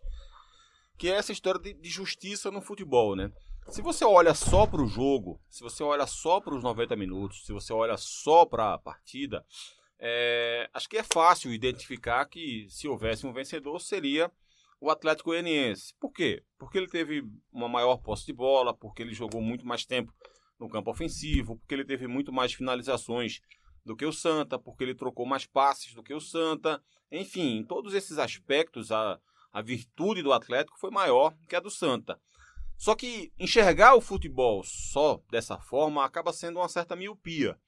Que é essa história de, de justiça no futebol, né? Se você olha só para o jogo, se você olha só para os 90 minutos, se você olha só para a partida, é, acho que é fácil identificar que se houvesse um vencedor seria o Atlético Goianiense. Por quê? Porque ele teve uma maior posse de bola, porque ele jogou muito mais tempo no campo ofensivo, porque ele teve muito mais finalizações do que o Santa, porque ele trocou mais passes do que o Santa. Enfim, em todos esses aspectos, a, a virtude do Atlético foi maior que a do Santa. Só que enxergar o futebol só dessa forma acaba sendo uma certa miopia.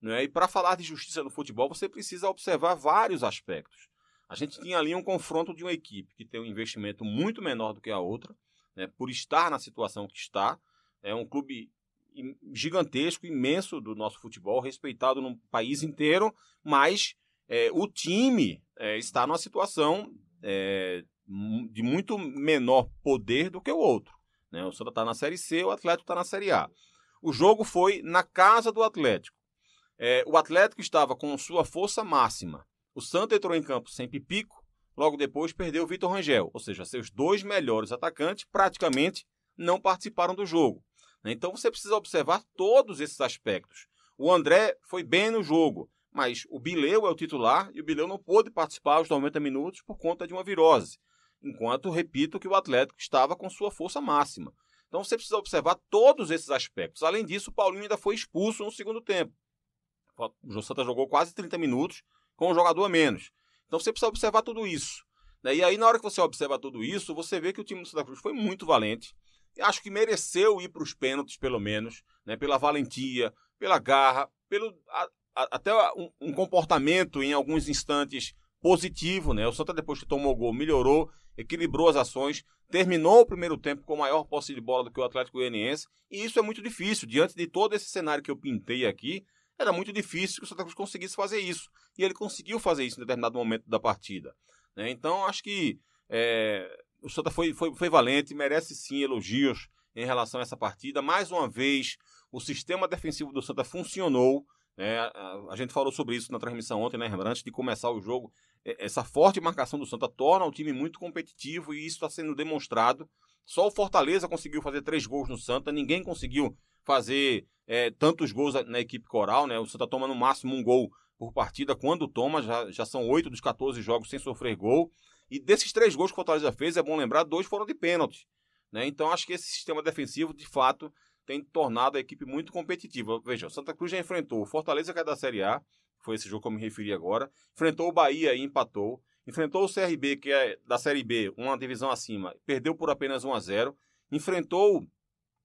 Né? E para falar de justiça no futebol, você precisa observar vários aspectos. A gente tinha ali um confronto de uma equipe que tem um investimento muito menor do que a outra, né? por estar na situação que está. É um clube gigantesco, imenso do nosso futebol, respeitado no país inteiro, mas é, o time é, está numa situação é, de muito menor poder do que o outro. Né? O Santa está na Série C, o Atlético está na Série A. O jogo foi na casa do Atlético. É, o Atlético estava com sua força máxima. O Santa entrou em campo sem pipico, logo depois perdeu o Vitor Rangel, ou seja, seus dois melhores atacantes praticamente não participaram do jogo. Então você precisa observar todos esses aspectos. O André foi bem no jogo, mas o Bileu é o titular e o Bileu não pôde participar aos 90 minutos por conta de uma virose. Enquanto, repito, que o Atlético estava com sua força máxima. Então você precisa observar todos esses aspectos. Além disso, o Paulinho ainda foi expulso no segundo tempo. O Santa jogou quase 30 minutos com um jogador a menos. Então você precisa observar tudo isso. Né? E aí, na hora que você observa tudo isso, você vê que o time do Santa Cruz foi muito valente. Acho que mereceu ir para os pênaltis, pelo menos, né? pela valentia, pela garra, pelo a, a, até um, um, comportamento em alguns instantes positivo. Né? O Santa, depois que tomou o gol, melhorou, equilibrou as ações, terminou o primeiro tempo com maior posse de bola do que o Atlético Goianiense. E isso é muito difícil. Diante de todo esse cenário que eu pintei aqui, era muito difícil que o Santa Cruz conseguisse fazer isso. E ele conseguiu fazer isso em determinado momento da partida. Né? Então, acho que é, o Santa foi, foi, foi valente, merece sim elogios em relação a essa partida. Mais uma vez, o sistema defensivo do Santa funcionou. Né? A, a, gente falou sobre isso na transmissão ontem, né, Antes de começar o jogo. Essa forte marcação do Santa torna o time muito competitivo e isso está sendo demonstrado. Só o Fortaleza conseguiu fazer três gols no Santa, ninguém conseguiu fazer é, tantos gols na equipe coral, né? O Santa toma no máximo um gol por partida. Quando toma, já, já são oito dos 14 jogos sem sofrer gol. E desses três gols que o Fortaleza fez, é bom lembrar, dois foram de pênalti. Né? Então acho que esse sistema defensivo, de fato, tem tornado a equipe muito competitiva. Veja, o Santa Cruz já enfrentou o Fortaleza, que é da Série A, foi esse jogo que eu me referi agora. Enfrentou o Bahia e empatou. Enfrentou o CRB, que é da Série B, uma divisão acima, perdeu por apenas 1 a 0 Enfrentou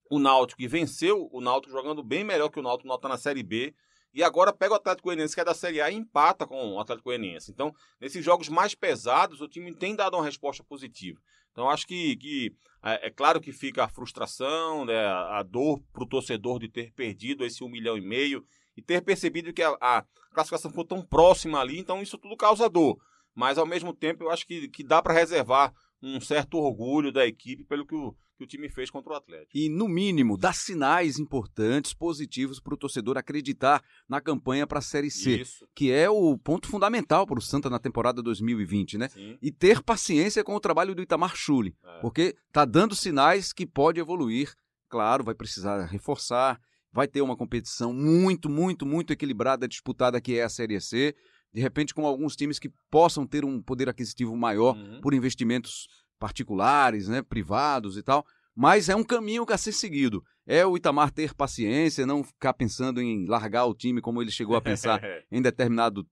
o Náutico e venceu o Náutico jogando bem melhor que o Náutico, o Náutico tá na Série B. E agora pega o Atlético Goianiense, que é da Série A, e empata com o Atlético Goianiense. Então, nesses jogos mais pesados, o time tem dado uma resposta positiva. Então, acho que, que é, é, claro que fica a frustração, né, a dor para o torcedor de ter perdido esse um milhão e meio e ter percebido que a, a classificação ficou tão próxima ali, então isso tudo causa dor. Mas, ao mesmo tempo, eu acho que, que dá para reservar um certo orgulho da equipe pelo que o, que o time fez contra o Atlético. E, no mínimo, dá sinais importantes, positivos para o torcedor acreditar na campanha para a Série C, Isso. que é o ponto fundamental para o Santa na temporada 2020, né? Sim. E ter paciência com o trabalho do Itamar Chuli, é. porque tá dando sinais que pode evoluir. Claro, vai precisar reforçar, vai ter uma competição muito, muito, muito equilibrada, disputada que é a Série C. De repente, com alguns times que possam ter um poder aquisitivo maior uhum. por investimentos particulares, né, privados e tal, mas é um caminho a ser seguido. É o Itamar ter paciência, não ficar pensando em largar o time como ele chegou a pensar em determinado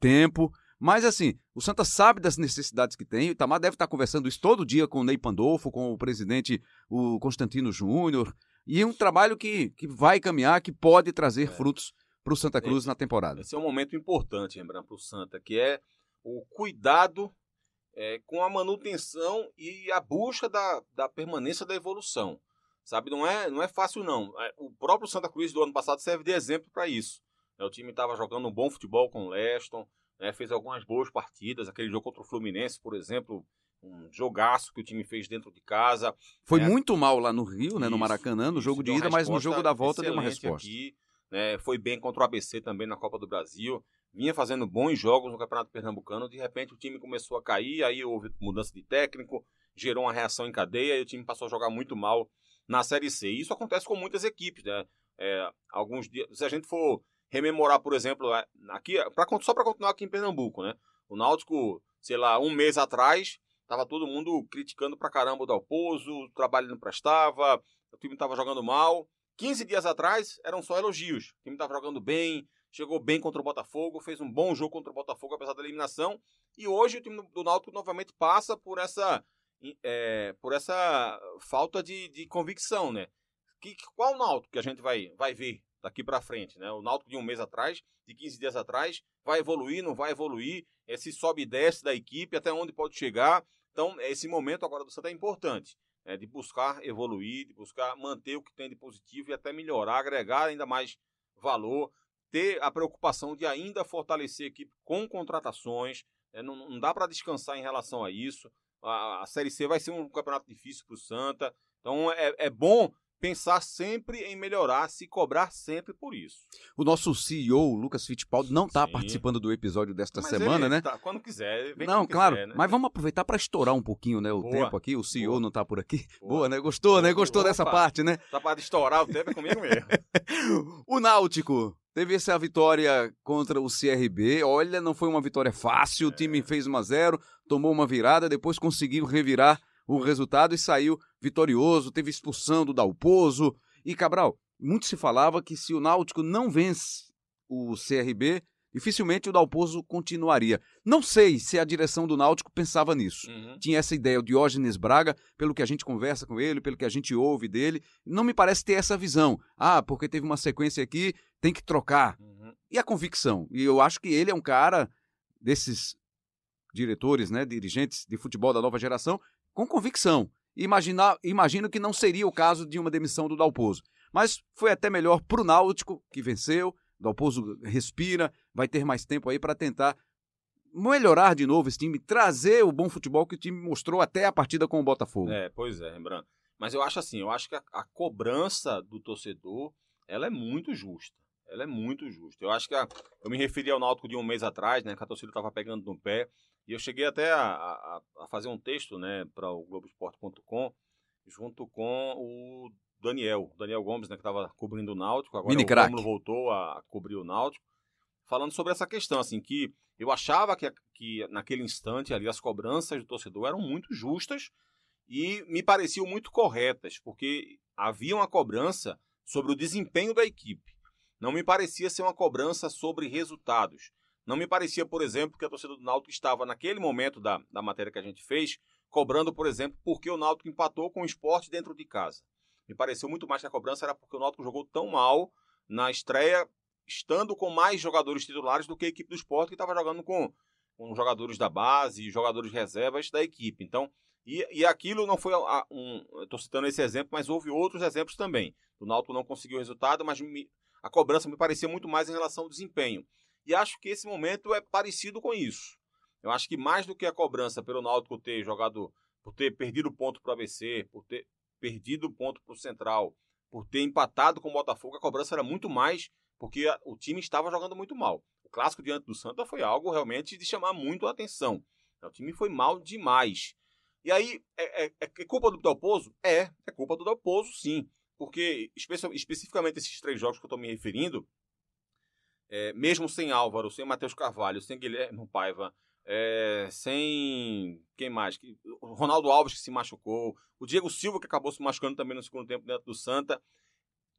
tempo. Mas assim, o Santa sabe das necessidades que tem. O Itamar deve estar conversando isso todo dia com o Ney Pandolfo, com o presidente, o Constantino Júnior. E é um trabalho que, que vai caminhar, que pode trazer é. frutos para o Santa Cruz esse, na temporada. Esse é um momento importante, lembrando, para o Santa, que é o cuidado é, com a manutenção e a busca da, da permanência da evolução. Sabe, não é, não é fácil não. É, o próprio Santa Cruz do ano passado serve de exemplo para isso. É, o time estava jogando um bom futebol com o Leston, né, fez algumas boas partidas. Aquele jogo contra o Fluminense, por exemplo, um jogaço que o time fez dentro de casa. Foi né? muito mal lá no Rio, né, no Maracanã, no jogo de ida, mas no jogo da volta deu uma resposta. Aqui, né, foi bem contra o ABC também na Copa do Brasil vinha fazendo bons jogos no Campeonato Pernambucano, de repente o time começou a cair, aí houve mudança de técnico, gerou uma reação em cadeia e o time passou a jogar muito mal na Série C. E isso acontece com muitas equipes, né? É, alguns dias, se a gente for rememorar, por exemplo, é, aqui, pra, só para continuar aqui em Pernambuco, né? O Náutico, sei lá, um mês atrás, tava todo mundo criticando pra caramba o Dalpozo, o trabalho não prestava, o time tava jogando mal. 15 dias atrás eram só elogios. O time tava jogando bem, chegou bem contra o Botafogo, fez um bom jogo contra o Botafogo, apesar da eliminação. E hoje o time do Náutico novamente passa por essa, é, por essa falta de, de convicção, né? Que, qual Náutico que a gente vai, vai ver daqui para frente, né? O Náutico de um mês atrás, de 15 dias atrás, vai evoluir, não vai evoluir, esse sobe e desce da equipe, até onde pode chegar. Então, esse momento agora do Santa é importante, né? de buscar evoluir, de buscar manter o que tem de positivo e até melhorar, agregar ainda mais valor, ter a preocupação de ainda fortalecer a equipe com contratações, né? não, não, dá para descansar em relação a isso. A, a Série C vai ser um campeonato difícil para o Santa, então é, é bom pensar sempre em melhorar, se cobrar sempre por isso. O nosso CEO, Lucas Fittipaldi, não está participando do episódio desta mas semana, né? Tá, quando quiser. não, quando claro. Quiser, né? Mas vamos aproveitar para estourar um pouquinho, né, o Boa. tempo aqui. O CEO Boa. não está por aqui. Boa. Boa, né? Gostou, né? Gostou Opa. dessa parte, né? Tá para estourar o tempo é comigo mesmo. O Náutico teve essa vitória contra o CRB. Olha, não foi uma vitória fácil. O time fez 1 a 0, tomou uma virada, depois conseguiu revirar o resultado e saiu vitorioso. Teve expulsão do Dalpozo. E Cabral, muito se falava que se o Náutico não vence o CRB, dificilmente o Dalpozo continuaria. Não sei se a direção do Náutico pensava nisso. Uhum. Tinha essa ideia, o Diógenes Braga, pelo que a gente conversa com ele, pelo que a gente ouve dele, não me parece ter essa visão. Ah, porque teve uma sequência aqui, tem que trocar. Uhum. E a convicção? E eu acho que ele é um cara desses diretores, né, dirigentes de futebol da nova geração, com convicção. Imaginar, imagino que não seria o caso de uma demissão do Dalpozo. Mas foi até melhor para o Náutico, que venceu. O Dalpozo respira, vai ter mais tempo aí para tentar melhorar de novo esse time, trazer o bom futebol que o time mostrou até a partida com o Botafogo. É, pois é, Rembrandt. Mas eu acho assim, eu acho que a, a cobrança do torcedor, ela é muito justa. Ela é muito justa. Eu acho que a, eu me referi ao Náutico de um mês atrás, né, que a torcida estava pegando no pé, e eu cheguei até a, a, a fazer um texto, né, para o Globoesporte.com, junto com o Daniel, Daniel Gomes, né, que estava cobrindo o Náutico, agora Mini o craque. Rômulo voltou a cobrir o Náutico, falando sobre essa questão, assim, que eu achava que, que naquele instante ali as cobranças do torcedor eram muito justas e me pareciam muito corretas, porque havia uma cobrança sobre o desempenho da equipe. Não me parecia ser uma cobrança sobre resultados. Não me parecia, por exemplo, que a torcida do Náutico estava, naquele momento da, da matéria que a gente fez, cobrando, por exemplo, porque o Náutico empatou com o esporte dentro de casa. Me pareceu muito mais que a cobrança era porque o Náutico jogou tão mal na estreia, estando com mais jogadores titulares do que a equipe do esporte, que estava jogando com, com jogadores da base jogadores reservas da equipe. Então, e, e aquilo não foi um. Estou citando esse exemplo, mas houve outros exemplos também. O Náutico não conseguiu resultado, mas me- a cobrança me parecia muito mais em relação ao desempenho. E acho que esse momento é parecido com isso. Eu acho que mais do que a cobrança pelo Náutico ter jogado, por ter perdido ponto para o ABC, por ter perdido ponto para o Central, por ter empatado com o Botafogo, a cobrança era muito mais porque a- o time estava jogando muito mal. O clássico diante do Santa foi algo realmente de chamar muito a atenção. O time foi mal demais. E aí, é, é- é culpa do Dalpozo? É, é culpa do Dalpozo, sim. Porque, espe- especificamente esses três jogos que eu estou me referindo, é, mesmo sem Álvaro, sem Matheus Carvalho, sem Guilherme Paiva, é, sem. Quem mais? O Ronaldo Alves que se machucou, o Diego Silva que acabou se machucando também no segundo tempo dentro do Santa.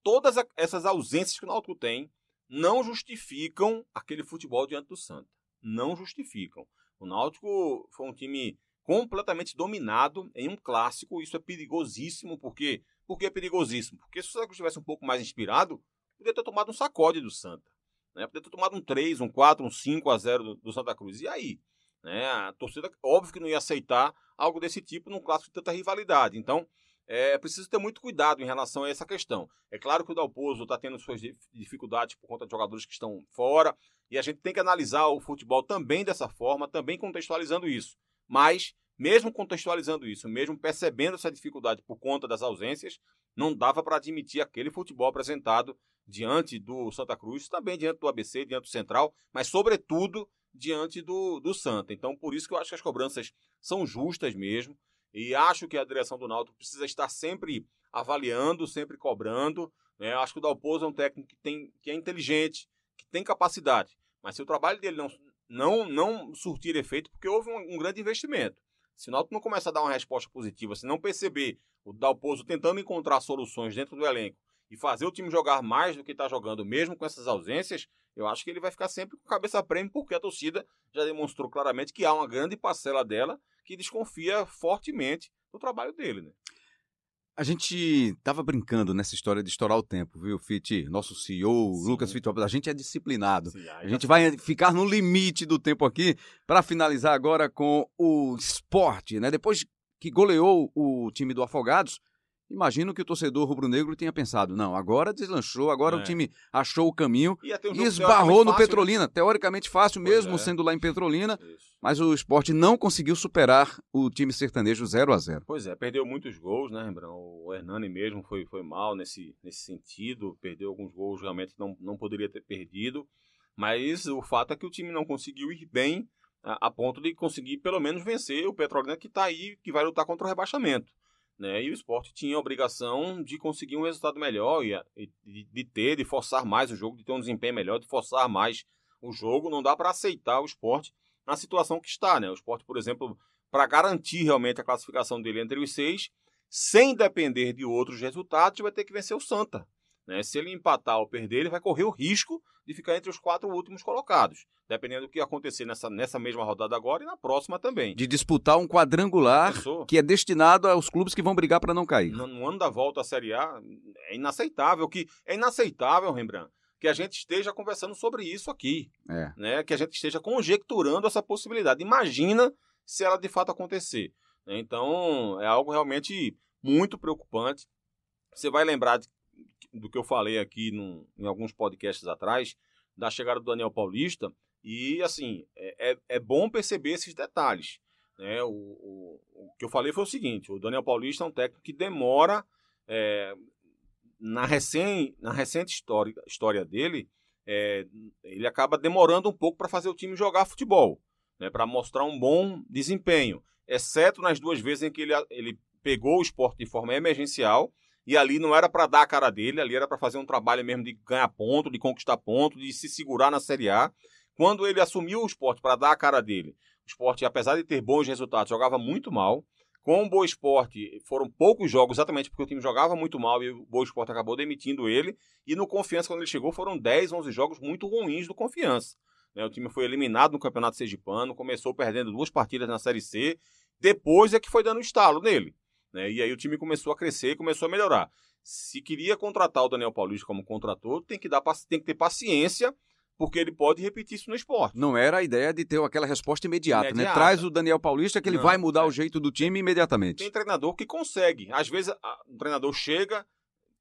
Todas a- essas ausências que o Náutico tem não justificam aquele futebol diante do Santa. Não justificam. O Náutico foi um time completamente dominado em um clássico. Isso é perigosíssimo, porque por que é perigosíssimo? Porque se o Santa estivesse um pouco mais inspirado, poderia ter tomado um sacode do Santa. Né? Poderia ter tomado um 3, um 4, um 5 a 0 do, do Santa Cruz. E aí? Né? A torcida, óbvio que não ia aceitar algo desse tipo num clássico de tanta rivalidade. Então, é preciso ter muito cuidado em relação a essa questão. É claro que o Dalpozo está tendo suas dif- dificuldades por conta de jogadores que estão fora, e a gente tem que analisar o futebol também dessa forma, também contextualizando isso. Mas, mesmo contextualizando isso, mesmo percebendo essa dificuldade por conta das ausências, não dava para admitir aquele futebol apresentado diante do Santa Cruz, também diante do ABC, diante do Central, mas, sobretudo, diante do, do Santa. Então, por isso que eu acho que as cobranças são justas mesmo. E acho que a direção do Náutico precisa estar sempre avaliando, sempre cobrando. Né? Acho que o Dalpozo é um técnico que, tem, que é inteligente, que tem capacidade. Mas se o trabalho dele não, não, não surtir efeito, porque houve um, um grande investimento. Se o Náutico não começar a dar uma resposta positiva, se não perceber o Dalpozo tentando encontrar soluções dentro do elenco e fazer o time jogar mais do que está jogando, mesmo com essas ausências, eu acho que ele vai ficar sempre com a cabeça prêmio, porque a torcida já demonstrou claramente que há uma grande parcela dela que desconfia fortemente do trabalho dele. Né? A gente tava brincando nessa história de estourar o tempo, viu, Fit? Nosso CEO, Sim. Lucas Fittipaldi, a gente é disciplinado. Sim, A gente vai ficar no limite do tempo aqui para finalizar agora com o esporte, né? Depois que goleou o time do Afogados, imagino que o torcedor rubro-negro tenha pensado, não, agora deslanchou, agora É. o time achou o caminho um e esbarrou no fácil, né? Petrolina. Teoricamente fácil Pois mesmo, é. sendo lá em Petrolina, Isso. mas o esporte não conseguiu superar o time sertanejo 0 a 0 Pois é, perdeu muitos gols, né, Rembrão? O Hernani mesmo foi, foi mal nesse, nesse sentido, perdeu alguns gols realmente não, não poderia ter perdido, mas o fato é que o time não conseguiu ir bem a, ponto de conseguir pelo menos vencer o Petrolina que está aí, que vai lutar contra o rebaixamento. Né? E o esporte tinha a obrigação de conseguir um resultado melhor e, e de, de ter, de forçar mais o jogo, de ter um desempenho melhor, de forçar mais o jogo. Não dá para aceitar o esporte na situação que está. Né? O esporte, por exemplo, para garantir realmente a classificação dele entre os seis, sem depender de outros resultados, vai ter que vencer o Santa. Né? Se ele empatar ou perder, ele vai correr o risco de ficar entre os quatro últimos colocados, dependendo do que acontecer nessa, nessa mesma rodada agora e na próxima também. de disputar um quadrangular Pensou? que é destinado aos clubes que vão brigar para não cair. No, no ano da volta à Série A, é inaceitável que é inaceitável, Rembrandt, que a gente esteja conversando sobre isso aqui, É. né? Que a gente esteja conjecturando essa possibilidade. Imagina se ela de fato acontecer. Então, é algo realmente muito preocupante. Você vai lembrar de- do que eu falei aqui em alguns podcasts atrás, da chegada do Daniel Paulista, e assim, é, é- é bom perceber esses detalhes. Né? O, o- o que eu falei foi o seguinte: o Daniel Paulista é um técnico que demora. é, na, recém, na recente história, história dele, é, ele acaba demorando um pouco para fazer o time jogar futebol, né, para mostrar um bom desempenho, exceto nas duas vezes em que ele, ele pegou o esporte de forma emergencial e ali não era para dar a cara dele, ali era para fazer um trabalho mesmo de ganhar ponto, de conquistar ponto, de se segurar na Série A. Quando ele assumiu o esporte para dar a cara dele, o esporte, apesar de ter bons resultados, jogava muito mal. Com o Boa Esporte, foram poucos jogos, exatamente porque o time jogava muito mal e o Boa Esporte acabou demitindo ele. E no Confiança, quando ele chegou, foram 10, 11 jogos muito ruins do Confiança. né? O time foi eliminado no Campeonato Sergipano, começou perdendo duas partidas na Série C, depois é que foi dando estalo nele. Né? E aí o time começou a crescer e começou a melhorar. Se queria contratar o Daniel Paulista como contrator, tem que, dar, tem que ter paciência, porque ele pode repetir isso no esporte. Não era a ideia de ter aquela resposta imediata, né? Imediata. Traz o Daniel Paulista que ele Não, vai mudar é. o jeito do time imediatamente. Tem treinador que consegue. Às vezes o treinador chega,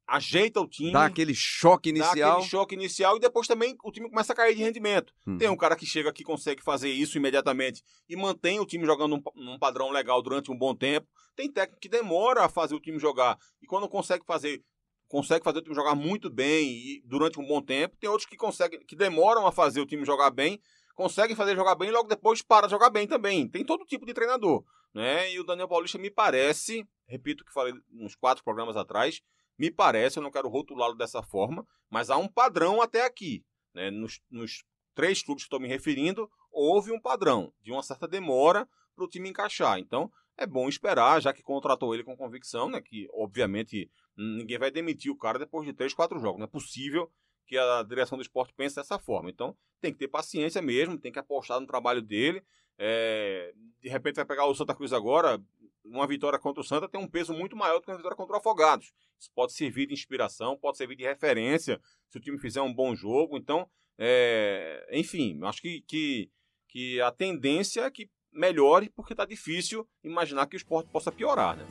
ajeita o time, Dá aquele choque dá inicial. aquele choque inicial e depois também o time começa a cair de rendimento. Hum. Tem um cara que chega que consegue fazer isso imediatamente e mantém o time jogando num, num padrão legal durante um bom tempo. Tem técnico que demora a fazer o time jogar e quando consegue fazer consegue fazer o time jogar muito bem e durante um bom tempo. Tem outros que conseguem que demoram a fazer o time jogar bem, conseguem fazer jogar bem e logo depois para jogar bem também. Tem todo tipo de treinador, né? E o Daniel Paulista me parece, repito o que falei uns quatro programas atrás, me parece, eu não quero rotulá-lo dessa forma, mas há um padrão até aqui. Né? Nos, nos três clubes que estou me referindo, houve um padrão de uma certa demora para o time encaixar. Então, é bom esperar, já que contratou ele com convicção, né? Que, obviamente, ninguém vai demitir o cara depois de três, quatro jogos. Não é possível que a direção do esporte pense dessa forma. Então, tem que ter paciência mesmo, tem que apostar no trabalho dele. É, de repente vai pegar o Santa Cruz agora, uma vitória contra o Santa tem um peso muito maior do que uma vitória contra o Afogados. Isso pode servir de inspiração, pode servir de referência se o time fizer um bom jogo. Então, é, enfim, acho que, que, que a tendência é que melhore, porque está difícil imaginar que o esporte possa piorar. Né?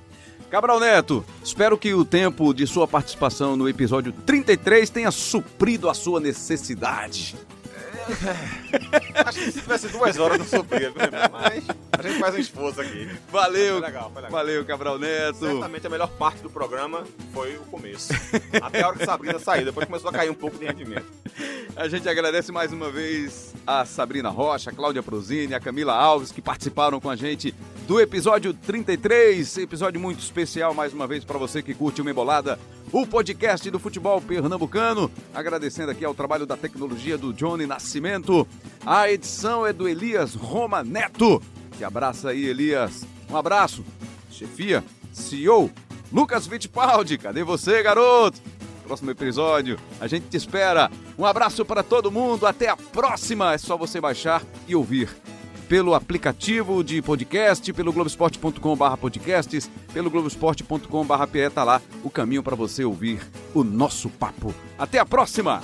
Cabral Neto, espero que o tempo de sua participação no episódio 33 tenha suprido a sua necessidade. Acho que se tivesse duas horas não sofria, irmão? mas a gente faz um esforço aqui. Valeu, Foi legal, foi legal. valeu, Cabral Neto. Certamente a melhor parte do programa foi o começo. Até a hora que Sabrina saiu, depois começou a cair um pouco de rendimento. A gente agradece mais uma vez a Sabrina Rocha, a Cláudia Prozini, a Camila Alves, que participaram com a gente do episódio 33. Episódio muito especial, mais uma vez, para você que curte uma embolada, o podcast do futebol pernambucano. Agradecendo aqui ao trabalho da tecnologia do Johnny Nascimento. A edição é do Elias Roma Neto. Que abraça aí, Elias. Um abraço. Chefia, CEO, Lucas Fittipaldi. Cadê você, garoto? próximo episódio. A gente te espera. Um abraço para todo mundo. Até a próxima. É só você baixar e ouvir. Pelo aplicativo de podcast, pelo globesport.com.br podcasts, pelo globesport.com.br PE, tá lá o caminho para você ouvir o nosso papo. Até a próxima!